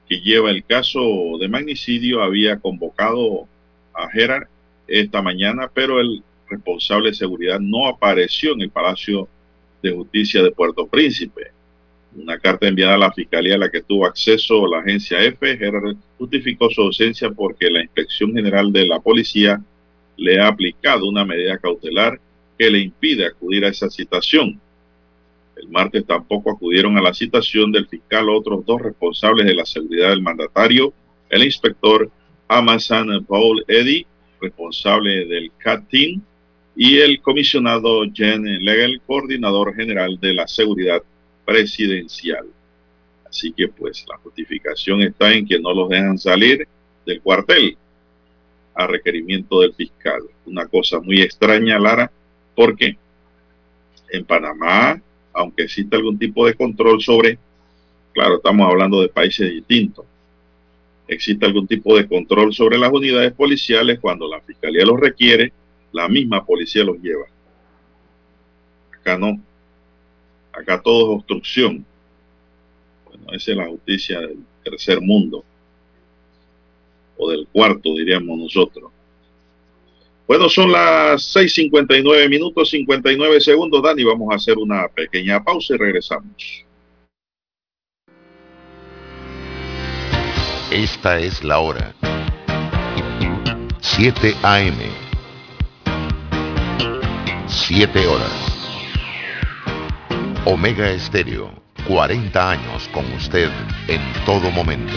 que lleva el caso de magnicidio, había convocado a Gerard esta mañana, pero el responsable de seguridad no apareció en el Palacio de Justicia de Puerto Príncipe. Una carta enviada a la fiscalía a la que tuvo acceso la agencia F, Gerard justificó su ausencia porque la Inspección General de la Policía le ha aplicado una medida cautelar que le impide acudir a esa citación. El martes tampoco acudieron a la citación del fiscal otros dos responsables de la seguridad del mandatario, el inspector Amazon Paul Eddy, responsable del CAT-TEAM, y el comisionado Jen Legel, coordinador general de la seguridad presidencial. Así que pues la justificación está en que no los dejan salir del cuartel a requerimiento del fiscal. Una cosa muy extraña, Lara, porque en Panamá aunque exista algún tipo de control sobre, claro, estamos hablando de países distintos, existe algún tipo de control sobre las unidades policiales cuando la fiscalía los requiere, la misma policía los lleva. Acá no. Acá todo es obstrucción. Bueno, esa es la justicia del tercer mundo. O del cuarto, diríamos nosotros. Bueno, son las 6:59 minutos 59 segundos, Dani. Vamos a hacer una pequeña pausa y regresamos. Esta es la hora. 7 AM. 7 horas. Omega Estéreo, 40 años con usted en todo momento.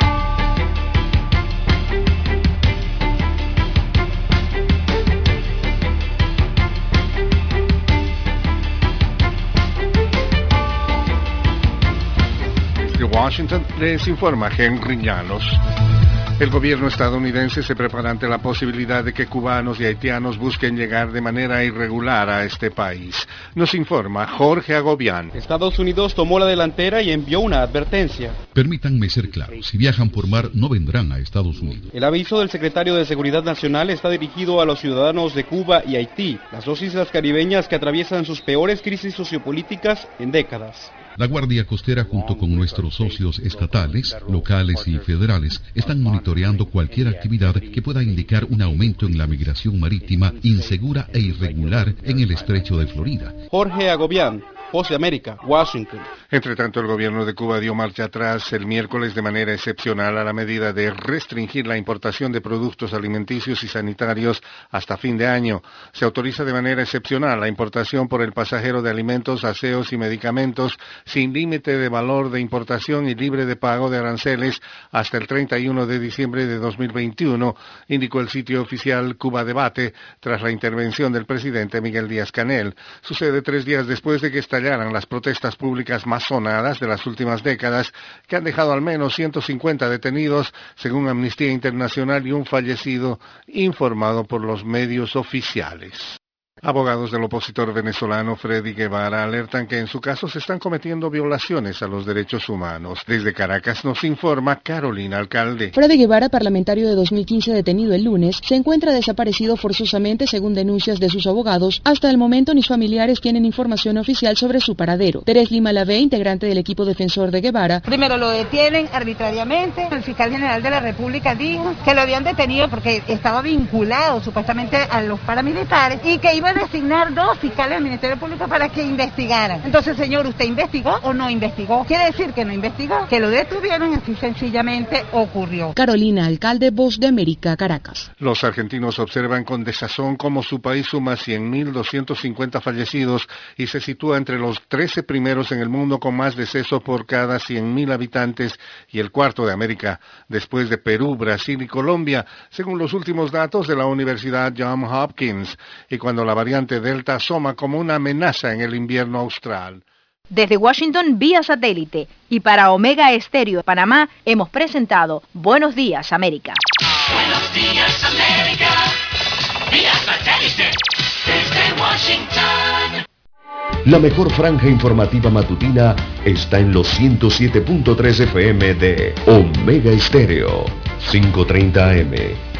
Washington les informa Henry Llanos. El gobierno estadounidense se prepara ante la posibilidad de que cubanos y haitianos busquen llegar de manera irregular a este país. Nos informa Jorge Agobián. Estados Unidos tomó la delantera y envió una advertencia. Permítanme ser claro, si viajan por mar no vendrán a Estados Unidos. El aviso del secretario de Seguridad Nacional está dirigido a los ciudadanos de Cuba y Haití, las dos islas caribeñas que atraviesan sus peores crisis sociopolíticas en décadas. La Guardia Costera junto con nuestros socios estatales, locales y federales están monitoreando cualquier actividad que pueda indicar un aumento en la migración marítima insegura e irregular en el estrecho de Florida. Jorge Agobián, Voz América, Washington. Entre tanto, el gobierno de Cuba dio marcha atrás el miércoles de manera excepcional a la medida de restringir la importación de productos alimenticios y sanitarios hasta fin de año. Se autoriza de manera excepcional la importación por el pasajero de alimentos, aseos y medicamentos sin límite de valor de importación y libre de pago de aranceles hasta el 31 de diciembre de 2021, indicó el sitio oficial Cuba Debate tras la intervención del presidente Miguel Díaz Canel. Sucede tres días después de que esta las protestas públicas más sonadas de las últimas décadas, que han dejado al menos 150 detenidos, según Amnistía Internacional, y un fallecido informado por los medios oficiales. Abogados del opositor venezolano Freddy Guevara alertan que en su caso se están cometiendo violaciones a los derechos humanos. Desde Caracas nos informa Carolina Alcalde. Freddy Guevara, parlamentario de 2015 detenido el lunes, se encuentra desaparecido forzosamente según denuncias de sus abogados. Hasta el momento ni familiares tienen información oficial sobre su paradero. Teres Lima Lave, integrante del equipo defensor de Guevara. Primero lo detienen arbitrariamente. El fiscal general de la República dijo que lo habían detenido porque estaba vinculado supuestamente a los paramilitares y que iba designar dos fiscales del Ministerio Público para que investigaran. Entonces, señor, ¿usted investigó o no investigó? Quiere decir que no investigó, que lo detuvieron y así sencillamente ocurrió. Carolina, alcalde Voz de América, Caracas. Los argentinos observan con desazón cómo su país suma 100.250 fallecidos y se sitúa entre los 13 primeros en el mundo con más decesos por cada 100.000 habitantes y el cuarto de América, después de Perú, Brasil y Colombia, según los últimos datos de la Universidad Johns Hopkins. Y cuando la variante Delta asoma como una amenaza en el invierno austral. Desde Washington vía satélite y para Omega Estéreo de Panamá hemos presentado Buenos Días América. Buenos Días América vía satélite desde Washington. La mejor franja informativa matutina está en los 107.3 FM de Omega Estéreo. 5.30 AM.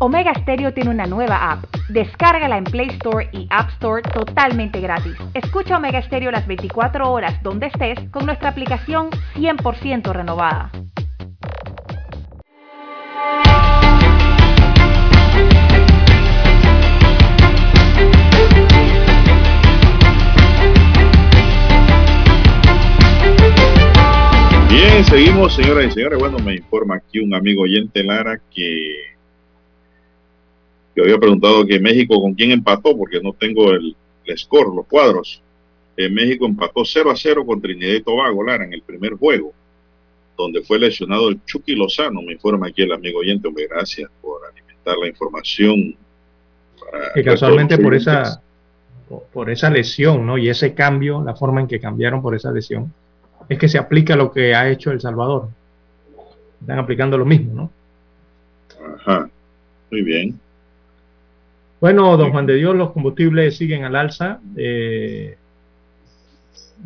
Omega Stereo tiene una nueva app. Descárgala en Play Store y App Store totalmente gratis. Escucha Omega Stereo las 24 horas donde estés con nuestra aplicación 100% renovada. Bien, seguimos, señoras y señores. Bueno, me informa aquí un amigo oyente Lara que yo había preguntado que México con quién empató, porque no tengo el, el score, los cuadros. Eh, México empató 0 a 0 con Trinidad y Tobago, Lara, en el primer juego, donde fue lesionado el Chucky Lozano, me informa aquí el amigo oyente. Hombre, gracias por alimentar la información. que casualmente por esa por esa lesión, ¿no? Y ese cambio, la forma en que cambiaron por esa lesión, es que se aplica lo que ha hecho El Salvador. Están aplicando lo mismo, ¿no? Ajá, muy bien. Bueno, don Juan de Dios, los combustibles siguen al alza. Eh,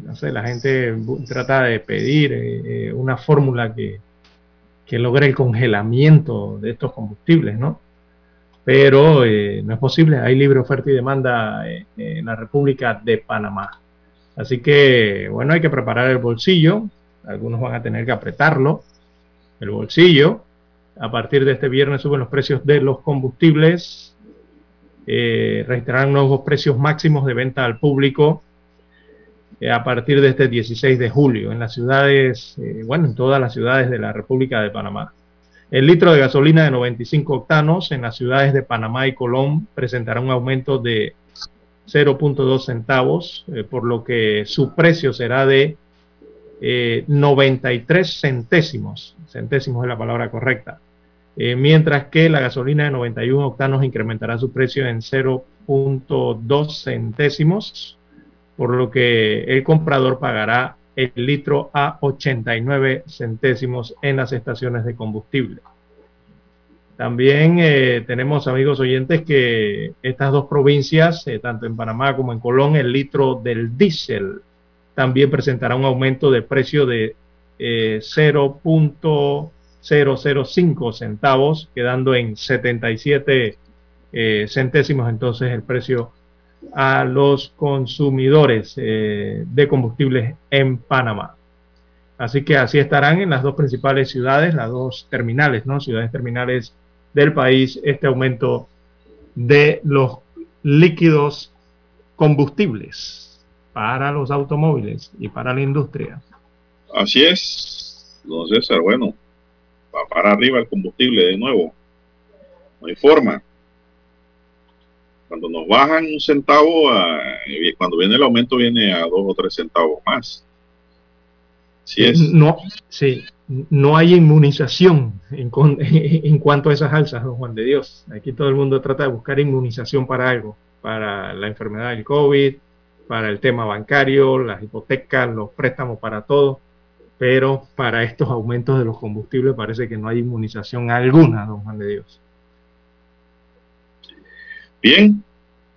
no sé, la gente trata de pedir eh, eh, una fórmula que, que logre el congelamiento de estos combustibles, ¿no? Pero eh, no es posible. Hay libre oferta y demanda en la República de Panamá. Así que, bueno, hay que preparar el bolsillo. Algunos van a tener que apretarlo, el bolsillo. A partir de este viernes suben los precios de los combustibles. Eh, registrarán nuevos precios máximos de venta al público eh, a partir de este 16 de julio en las ciudades, eh, bueno, en todas las ciudades de la República de Panamá. El litro de gasolina de 95 octanos en las ciudades de Panamá y Colón presentará un aumento de 0.2 centavos, eh, por lo que su precio será de eh, 93 centésimos. Centésimos es la palabra correcta. Eh, mientras que la gasolina de 91 octanos incrementará su precio en 0.2 centésimos, por lo que el comprador pagará el litro a 89 centésimos en las estaciones de combustible. También eh, tenemos amigos oyentes que estas dos provincias, eh, tanto en Panamá como en Colón, el litro del diésel también presentará un aumento de precio de eh, 0.005 centavos, quedando en 77 eh, centésimos entonces el precio a los consumidores eh, de combustibles en Panamá. Así que así estarán en las dos principales ciudades, las dos terminales, ¿no? Ciudades terminales del país, este aumento de los líquidos combustibles para los automóviles y para la industria. Así es, don César. Bueno, para arriba el combustible de nuevo. No hay forma. Cuando nos bajan un centavo, ah, y cuando viene el aumento viene a dos o tres centavos más. Así es. No, sí, no hay inmunización en, con- en cuanto a esas alzas, don Juan de Dios. Aquí todo el mundo trata de buscar inmunización para algo, para la enfermedad del COVID, para el tema bancario, las hipotecas, los préstamos para todo, pero para estos aumentos de los combustibles parece que no hay inmunización alguna, don Juan de Dios. Bien,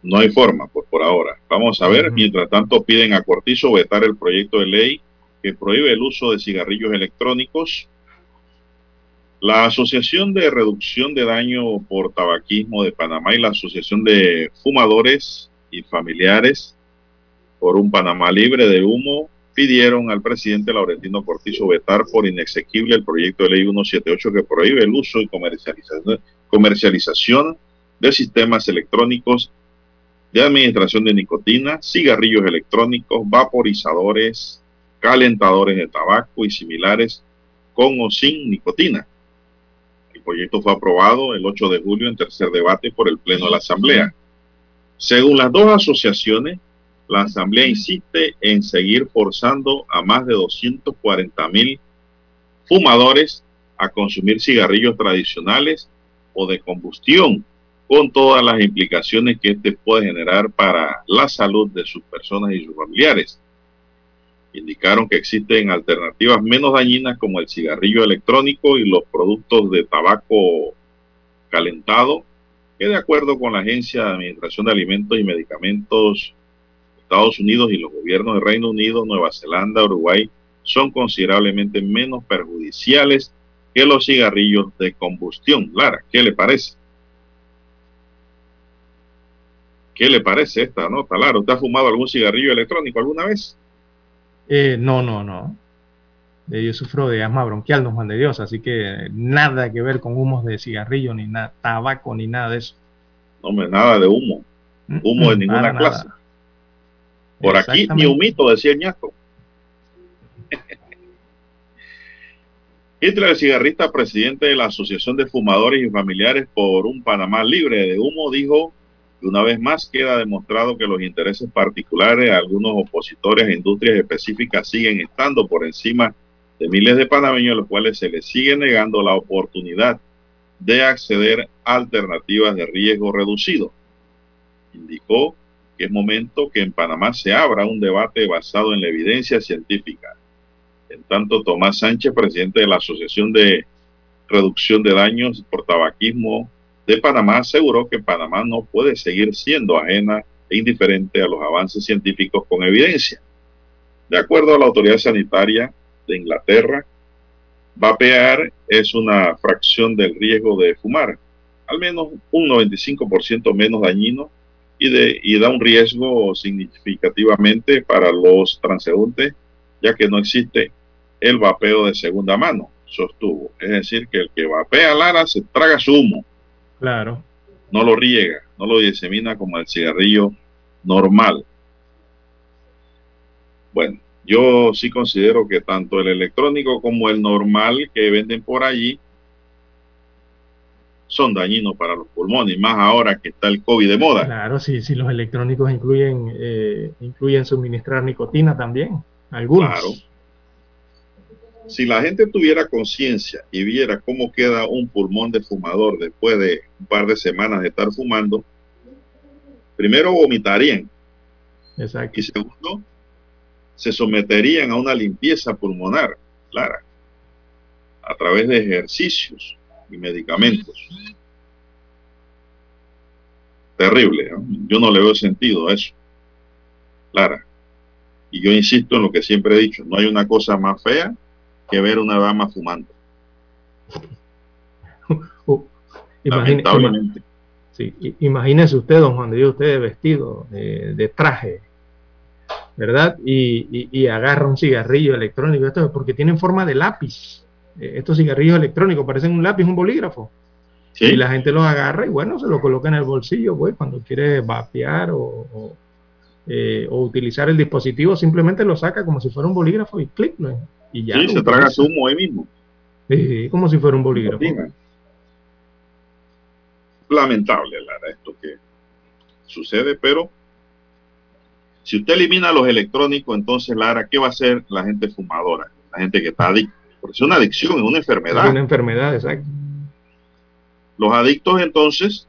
no hay forma por, por ahora. Vamos a ver, mientras tanto piden a Cortizo vetar el proyecto de ley que prohíbe el uso de cigarrillos electrónicos. La Asociación de Reducción de Daño por Tabaquismo de Panamá y la Asociación de Fumadores y Familiares por un Panamá libre de humo pidieron al presidente Laurentino Cortizo vetar por inexequible el proyecto de ley 178 que prohíbe el uso y comercialización, comercialización de sistemas electrónicos de administración de nicotina, cigarrillos electrónicos, vaporizadores, calentadores de tabaco y similares con o sin nicotina. El proyecto fue aprobado el 8 de julio en tercer debate por el Pleno de la Asamblea. Según las dos asociaciones, la Asamblea insiste en seguir forzando a más de 240 mil fumadores a consumir cigarrillos tradicionales o de combustión, con todas las implicaciones que este puede generar para la salud de sus personas y sus familiares. Indicaron que existen alternativas menos dañinas como el cigarrillo electrónico y los productos de tabaco calentado, que de acuerdo con la Agencia de Administración de Alimentos y Medicamentos Estados Unidos y los gobiernos de Reino Unido, Nueva Zelanda, Uruguay, son considerablemente menos perjudiciales que los cigarrillos de combustión. Lara, ¿qué le parece? ¿Qué le parece esta nota, Lara? ¿Usted ha fumado algún cigarrillo electrónico alguna vez? Eh, no, no, no. Yo sufro de asma bronquial, no Juan de Dios, así que nada que ver con humos de cigarrillo, ni nada, tabaco, ni nada de eso. No, hombre, nada de humo. Humo de Mm, ninguna nada, clase. nada. Por aquí ni humito, decía el ñato. Hitler, el cigarrista, presidente de la Asociación de Fumadores y Familiares por un Panamá libre de humo, dijo que una vez más queda demostrado que los intereses particulares de algunos opositores a industrias específicas siguen estando por encima de miles de panameños a los cuales se les sigue negando la oportunidad de acceder a alternativas de riesgo reducido. Indicó que es momento que en Panamá se abra un debate basado en la evidencia científica. En tanto, Tomás Sánchez, presidente de la Asociación de Reducción de Daños por Tabaquismo de Panamá, aseguró que Panamá no puede seguir siendo ajena e indiferente a los avances científicos con evidencia. De acuerdo a la autoridad sanitaria de Inglaterra, vapear es una fracción del riesgo de fumar, al menos un 95% menos dañino y, de, y da un riesgo significativamente para los transeúntes, ya que no existe el vapeo de segunda mano, sostuvo. Es decir, que el que vapea Lara se traga su humo, Claro. no lo riega, no lo disemina como el cigarrillo normal. Bueno, yo sí considero que tanto el electrónico como el normal que venden por allí son dañinos para los pulmones, más ahora que está el COVID de moda. Claro, sí, sí, los electrónicos incluyen, eh, incluyen suministrar nicotina también, algunos. Claro. Si la gente tuviera conciencia y viera cómo queda un pulmón de fumador después de un par de semanas de estar fumando, primero vomitarían Exacto. y segundo, se someterían a una limpieza pulmonar, Clara, a través de ejercicios y medicamentos. Terrible, ¿no? yo no le veo sentido a eso, Clara. Y yo insisto en lo que siempre he dicho, no hay una cosa más fea que ver una dama fumando. Imagine- Lamentablemente. Sí, imagínese usted, don Juan de Dios, usted vestido de, de traje, ¿verdad? Y, y- y agarra un cigarrillo electrónico, esto es porque tienen forma de lápiz. Eh, Estos cigarrillos electrónicos parecen un lápiz, un bolígrafo. Sí. Y la gente los agarra y bueno, se lo coloca en el bolsillo, pues, cuando quiere vapear o, o, eh, o utilizar el dispositivo, simplemente lo saca como si fuera un bolígrafo y clic, ¿no? y ya. Sí, se traga su humo ahí mismo. Sí, como si fuera un bolígrafo. Lamentable, Lara, esto que sucede, pero si usted elimina los electrónicos, entonces, Lara, ¿qué va a hacer la gente fumadora? La gente que está adicta. Porque es una adicción, es una Es enfermedad. una enfermedad, exacto. Los adictos, entonces,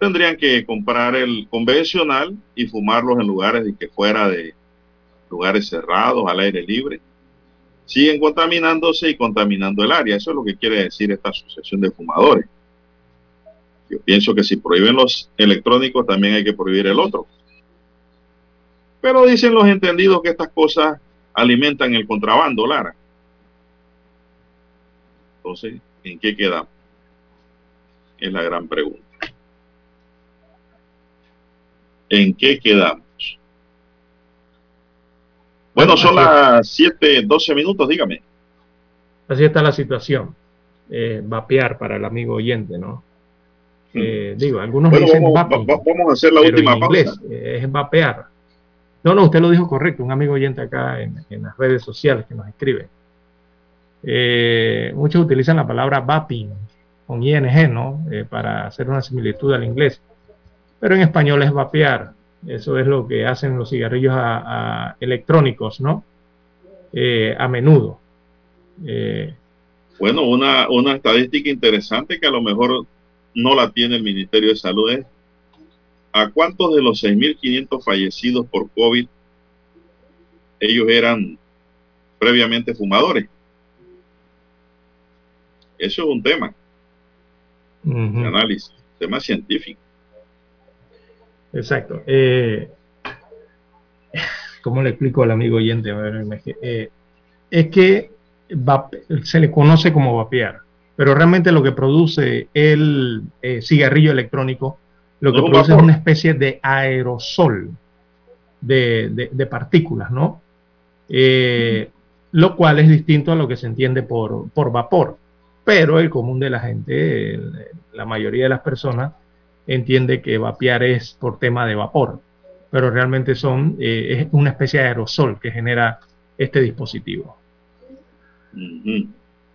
tendrían que comprar el convencional y fumarlos en lugares de que fuera de lugares cerrados, al aire libre. Siguen contaminándose y contaminando el área. Eso es lo que quiere decir esta asociación de fumadores. Yo pienso que si prohíben los electrónicos, también hay que prohibir el otro. Pero dicen los entendidos que estas cosas alimentan el contrabando, Lara. Entonces, ¿en qué quedamos? Es la gran pregunta. ¿En qué quedamos? Bueno, son las 7, 12 minutos, dígame. Así está la situación. Eh, vapear para el amigo oyente, ¿no? Eh, digo, algunos Bueno, dicen vamos, vaping, va- vamos a hacer la última en inglés pausa. eh, es vapear. No, no, usted lo dijo correcto. Un amigo oyente acá en, en las redes sociales que nos escribe. Eh, muchos utilizan la palabra vaping con ing, ¿no? Eh, para hacer una similitud al inglés. Pero en español es vapear. Eso es lo que hacen los cigarrillos electrónicos, ¿no? Eh, a menudo. Bueno, una, una estadística interesante que a lo mejor no la tiene el Ministerio de Salud es a cuántos de los 6.500 fallecidos por COVID ellos eran previamente fumadores. Eso es un tema de análisis, tema científico. Exacto. Eh, ¿Cómo le explico al amigo oyente? Eh, es que se le conoce como vapear, pero realmente lo que produce el eh, cigarrillo electrónico, lo que produce es una especie de aerosol de, partículas, ¿no? Lo cual es distinto a lo que se entiende por, por vapor pero el común de la gente, la mayoría de las personas, entiende que vapear es por tema de vapor, pero realmente son, eh, es una especie de aerosol que genera este dispositivo.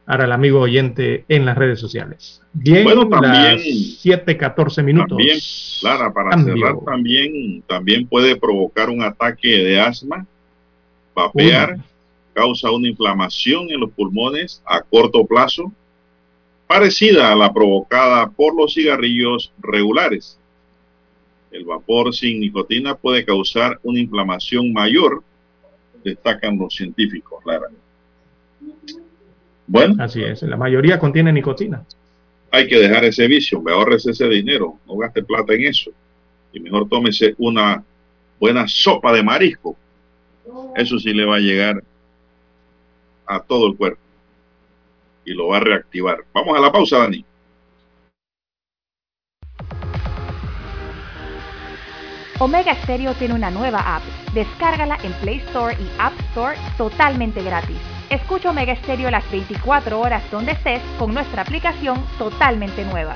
Ahora el amigo oyente en las redes sociales. Bien, bueno, también 7, 14 minutos. También, Clara, para cerrar, también, también puede provocar un ataque de asma, vapear, causa una inflamación en los pulmones a corto plazo, parecida a la provocada por los cigarrillos regulares. El vapor sin nicotina puede causar una inflamación mayor, destacan los científicos, claramente. Bueno. Así es, la mayoría contiene nicotina. Hay que dejar ese vicio, me ahorres ese dinero, no gaste plata en eso. Y mejor tómese una buena sopa de marisco. Eso sí le va a llegar a todo el cuerpo y lo va a reactivar. Vamos a la pausa, Dani. Omega Stereo tiene una nueva app. Descárgala en Play Store y App Store totalmente gratis. Escucha Omega Stereo las 24 horas donde estés con nuestra aplicación totalmente nueva.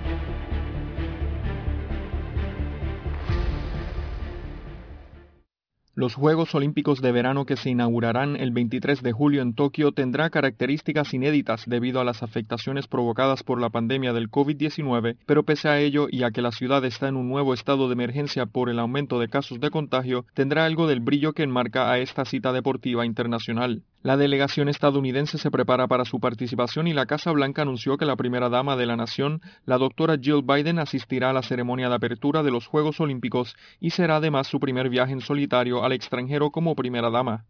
Los Juegos Olímpicos de Verano que se inaugurarán el 23 de julio en Tokio tendrá características inéditas debido a las afectaciones provocadas por la pandemia del COVID-19, pero pese a ello y a que la ciudad está en un nuevo estado de emergencia por el aumento de casos de contagio, tendrá algo del brillo que enmarca a esta cita deportiva internacional. La delegación estadounidense se prepara para su participación y la Casa Blanca anunció que la primera dama de la nación, la doctora Jill Biden, asistirá a la ceremonia de apertura de los Juegos Olímpicos y será además su primer viaje en solitario al extranjero como primera dama.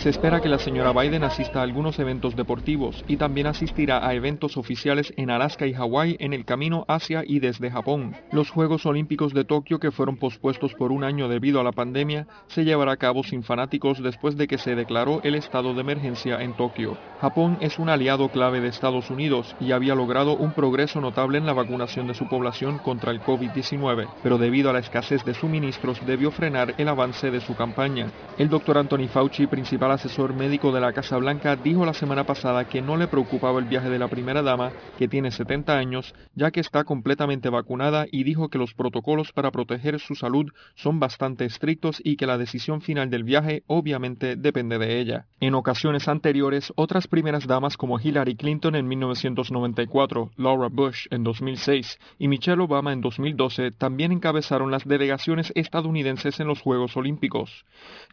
Se espera que la señora Biden asista a algunos eventos deportivos y también asistirá a eventos oficiales en Alaska y Hawái en el camino hacia y desde Japón. Los Juegos Olímpicos de Tokio, que fueron pospuestos por un año debido a la pandemia, se llevará a cabo sin fanáticos después de que se declaró el estado de emergencia en Tokio. Japón es un aliado clave de Estados Unidos y había logrado un progreso notable en la vacunación de su población contra el COVID-19, pero debido a la escasez de suministros debió frenar el avance de su campaña. El doctor Anthony Fauci, principal asesor médico de la Casa Blanca, dijo la semana pasada que no le preocupaba el viaje de la primera dama, que tiene 70 años, ya que está completamente vacunada y dijo que los protocolos para proteger su salud son bastante estrictos y que la decisión final del viaje obviamente depende de ella. En ocasiones anteriores, otras primeras damas como Hillary Clinton en 1994, Laura Bush en 2006 y Michelle Obama en 2012 también encabezaron las delegaciones estadounidenses en los Juegos Olímpicos.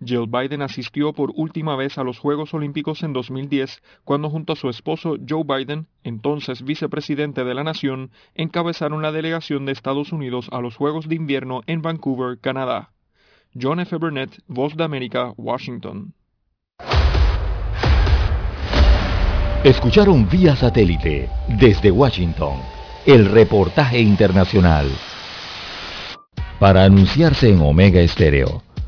Jill Biden asistió por última vez a los Juegos Olímpicos en 2010 cuando junto a su esposo Joe Biden, entonces vicepresidente de la nación, encabezaron la delegación de Estados Unidos a los Juegos de Invierno en Vancouver, Canadá. John F. Burnett, Voz de América, Washington. Escucharon vía satélite desde Washington el reportaje internacional. Para anunciarse en Omega Estéreo,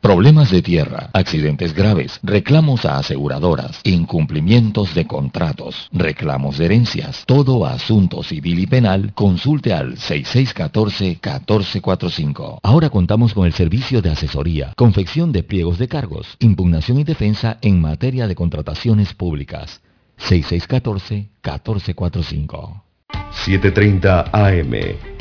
Problemas de tierra, accidentes graves, reclamos a aseguradoras, incumplimientos de contratos, reclamos de herencias, todo asunto civil y penal, consulte al 6614-1445. Ahora contamos con el servicio de asesoría, confección de pliegos de cargos, impugnación y defensa en materia de contrataciones públicas. 6614-1445. 7.30 AM.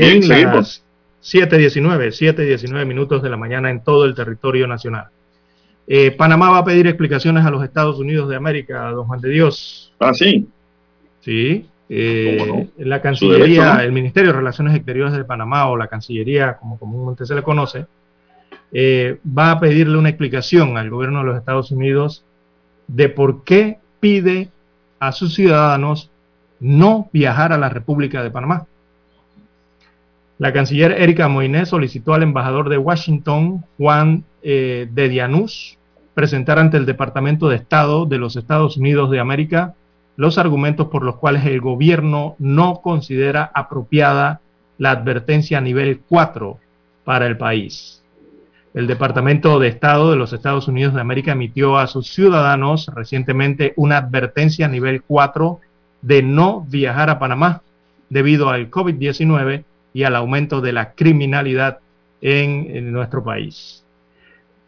Bien, Bien las 7.19, 7.19 minutos de la mañana en todo el territorio nacional. Eh, Panamá va a pedir explicaciones a los Estados Unidos de América, don Juan de Dios. Ah, sí. Sí. Eh, La Cancillería, derecho, ¿no? el Ministerio de Relaciones Exteriores de Panamá o la Cancillería, como comúnmente se le conoce, eh, va a pedirle una explicación al gobierno de los Estados Unidos de por qué pide a sus ciudadanos no viajar a la República de Panamá. La canciller Erika Moines solicitó al embajador de Washington, Juan eh, de Dianús, presentar ante el Departamento de Estado de los Estados Unidos de América los argumentos por los cuales el gobierno no considera apropiada la advertencia a nivel 4 para el país. El Departamento de Estado de los Estados Unidos de América emitió a sus ciudadanos recientemente una advertencia a nivel 4 de no viajar a Panamá debido al COVID-19 y al aumento de la criminalidad en, nuestro país.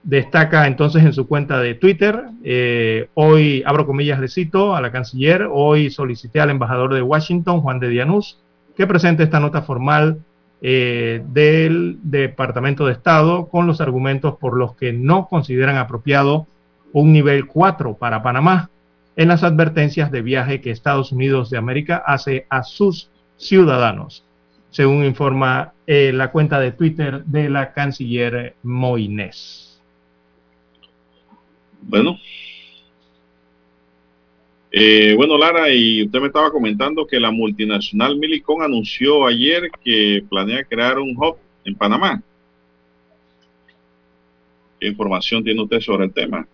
Destaca entonces en su cuenta de Twitter, eh, hoy, abro comillas, le cito a la canciller, hoy solicité al embajador de Washington, Juan de Dianús, que presente esta nota formal eh, del Departamento de Estado con los argumentos por los que no consideran apropiado un nivel 4 para Panamá en las advertencias de viaje que Estados Unidos de América hace a sus ciudadanos según informa eh, la cuenta de Twitter de la canciller Moines. Bueno. Eh, bueno, Lara, y usted me estaba comentando que la multinacional Milicon anunció ayer que planea crear un hub en Panamá. ¿Qué información tiene usted sobre el tema?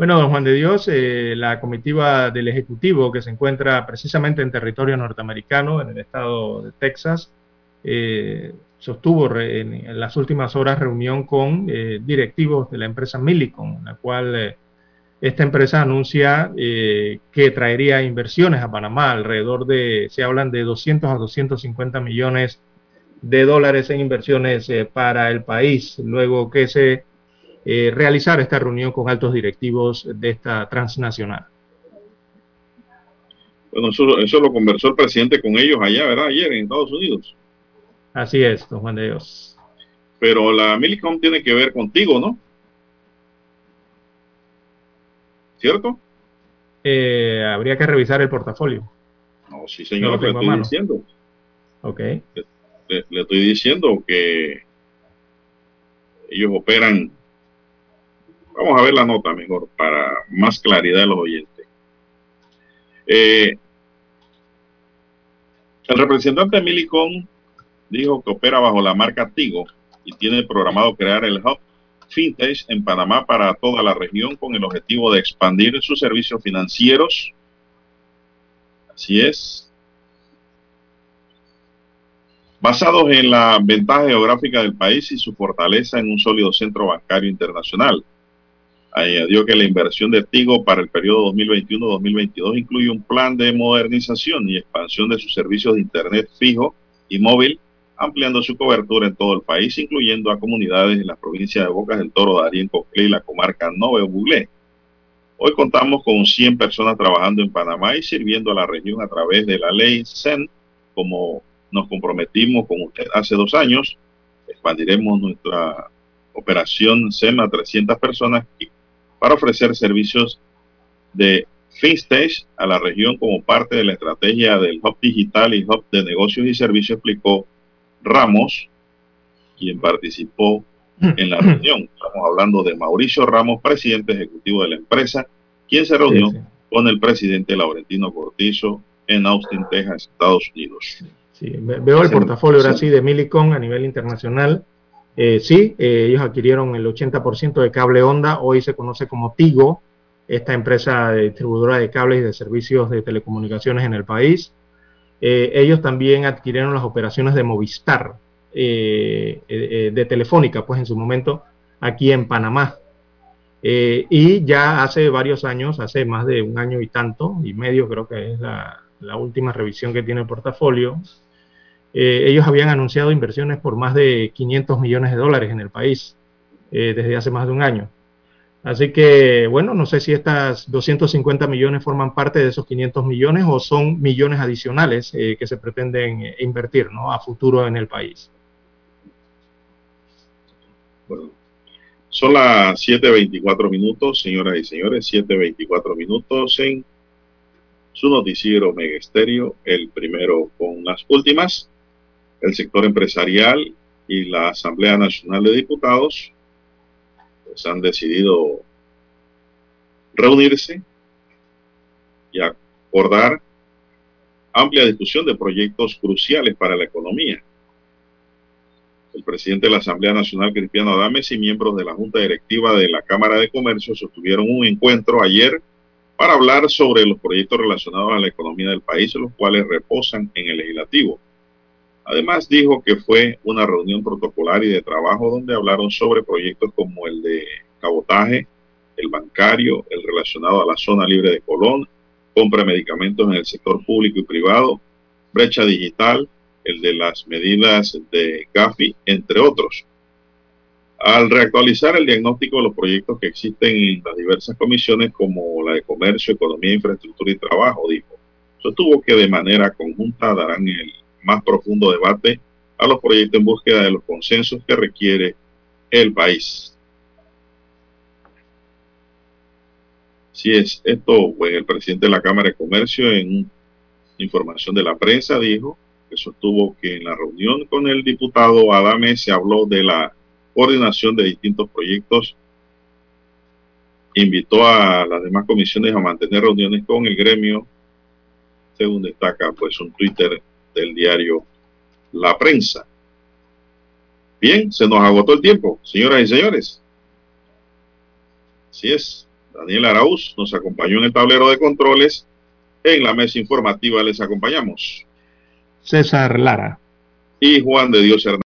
Bueno, don Juan de Dios, eh, la comitiva del Ejecutivo que se encuentra precisamente en territorio norteamericano, en el estado de Texas, eh, sostuvo re, en, las últimas horas reunión con eh, directivos de la empresa Millicom, la cual eh, esta empresa anuncia eh, que traería inversiones a Panamá, alrededor de, se hablan de 200 a 250 millones de dólares en inversiones para el país, luego que se eh, realizar esta reunión con altos directivos de esta transnacional. Bueno, eso, eso, lo conversó el presidente con ellos allá, ¿verdad? Ayer en Estados Unidos. Así es, don Juan de Dios. Pero la Millicom tiene que ver contigo, ¿no? ¿Cierto? Eh, habría que revisar el portafolio. No, sí, señor, no le estoy diciendo. Ok. Le, le, estoy diciendo que ellos operan Vamos a ver la nota mejor para más claridad de los oyentes. Eh, el representante de Milicon dijo que opera bajo la marca Tigo y tiene programado crear el hub FinTech en Panamá para toda la región con el objetivo de expandir sus servicios financieros. Así es. Basados en la ventaja geográfica del país y su fortaleza en un sólido centro bancario internacional. Añadió que la inversión de Tigo para el periodo 2021-2022 incluye un plan de modernización y expansión de sus servicios de Internet fijo y móvil, ampliando su cobertura en todo el país, incluyendo a comunidades en las provincias de Bocas del Toro, Darien, Coclé y la comarca Nove Buglé. Hoy contamos con 100 personas trabajando en Panamá y sirviendo a la región a través de la ley CEN, como nos comprometimos con usted hace dos años. Expandiremos nuestra operación CEN a 300 personas para ofrecer servicios de FinStage a la región como parte de la estrategia del Hub Digital y Hub de Negocios y Servicios, explicó Ramos, quien participó en la reunión. Estamos hablando de Mauricio Ramos, presidente ejecutivo de la empresa, quien se reunió Sí, sí. con el presidente Laurentino Cortizo en Austin, Texas, Estados Unidos. Sí, ve- veo el portafolio ahora sí. de Millicom a nivel internacional. Eh, sí, eh, ellos adquirieron el 80% de cable Onda, hoy se conoce como Tigo, esta empresa distribuidora de cables y de servicios de telecomunicaciones en el país. Eh, ellos también adquirieron las operaciones de Movistar, de Telefónica, pues en su momento, aquí en Panamá. Y ya hace varios años, hace más de un año y tanto, y medio creo que es la última revisión que tiene el portafolio, eh, ellos habían anunciado inversiones por más de 500 millones de dólares en el país eh, desde hace más de un año. Así que, bueno, no sé si estas 250 millones forman parte de esos 500 millones o son millones adicionales eh, que se pretenden invertir a futuro en el país. Son las 7.24 minutos, señoras y señores, 7.24 minutos en su noticiero Mega Estéreo, el primero con las últimas. El sector empresarial y la Asamblea Nacional de Diputados pues, han decidido reunirse y acordar amplia discusión de proyectos cruciales para la economía. El presidente de la Asamblea Nacional, Cristiano Adames, y miembros de la Junta Directiva de la Cámara de Comercio sostuvieron un encuentro ayer para hablar sobre los proyectos relacionados a la economía del país, los cuales reposan en el legislativo. Además, dijo que fue una reunión protocolar y de trabajo donde hablaron sobre proyectos como el de cabotaje, el bancario, el relacionado a la zona libre de Colón, compra de medicamentos en el sector público y privado, brecha digital, el de las medidas de GAFI, entre otros. Al reactualizar el diagnóstico de los proyectos que existen en las diversas comisiones, como la de Comercio, Economía, Infraestructura y Trabajo, dijo, sostuvo que de manera conjunta darán el más profundo debate a los proyectos en búsqueda de los consensos que requiere el país. Si es esto, pues el presidente de la Cámara de Comercio en información de la prensa dijo que sostuvo que en la reunión con el diputado Adame se habló de la coordinación de distintos proyectos. Invitó a las demás comisiones a mantener reuniones con el gremio, según destaca pues un Twitter del diario La Prensa. Bien, se nos agotó el tiempo, señoras y señores. Así es, Daniel Araúz nos acompañó en el tablero de controles. En la mesa informativa les acompañamos. César Lara. Y Juan de Dios Hernández.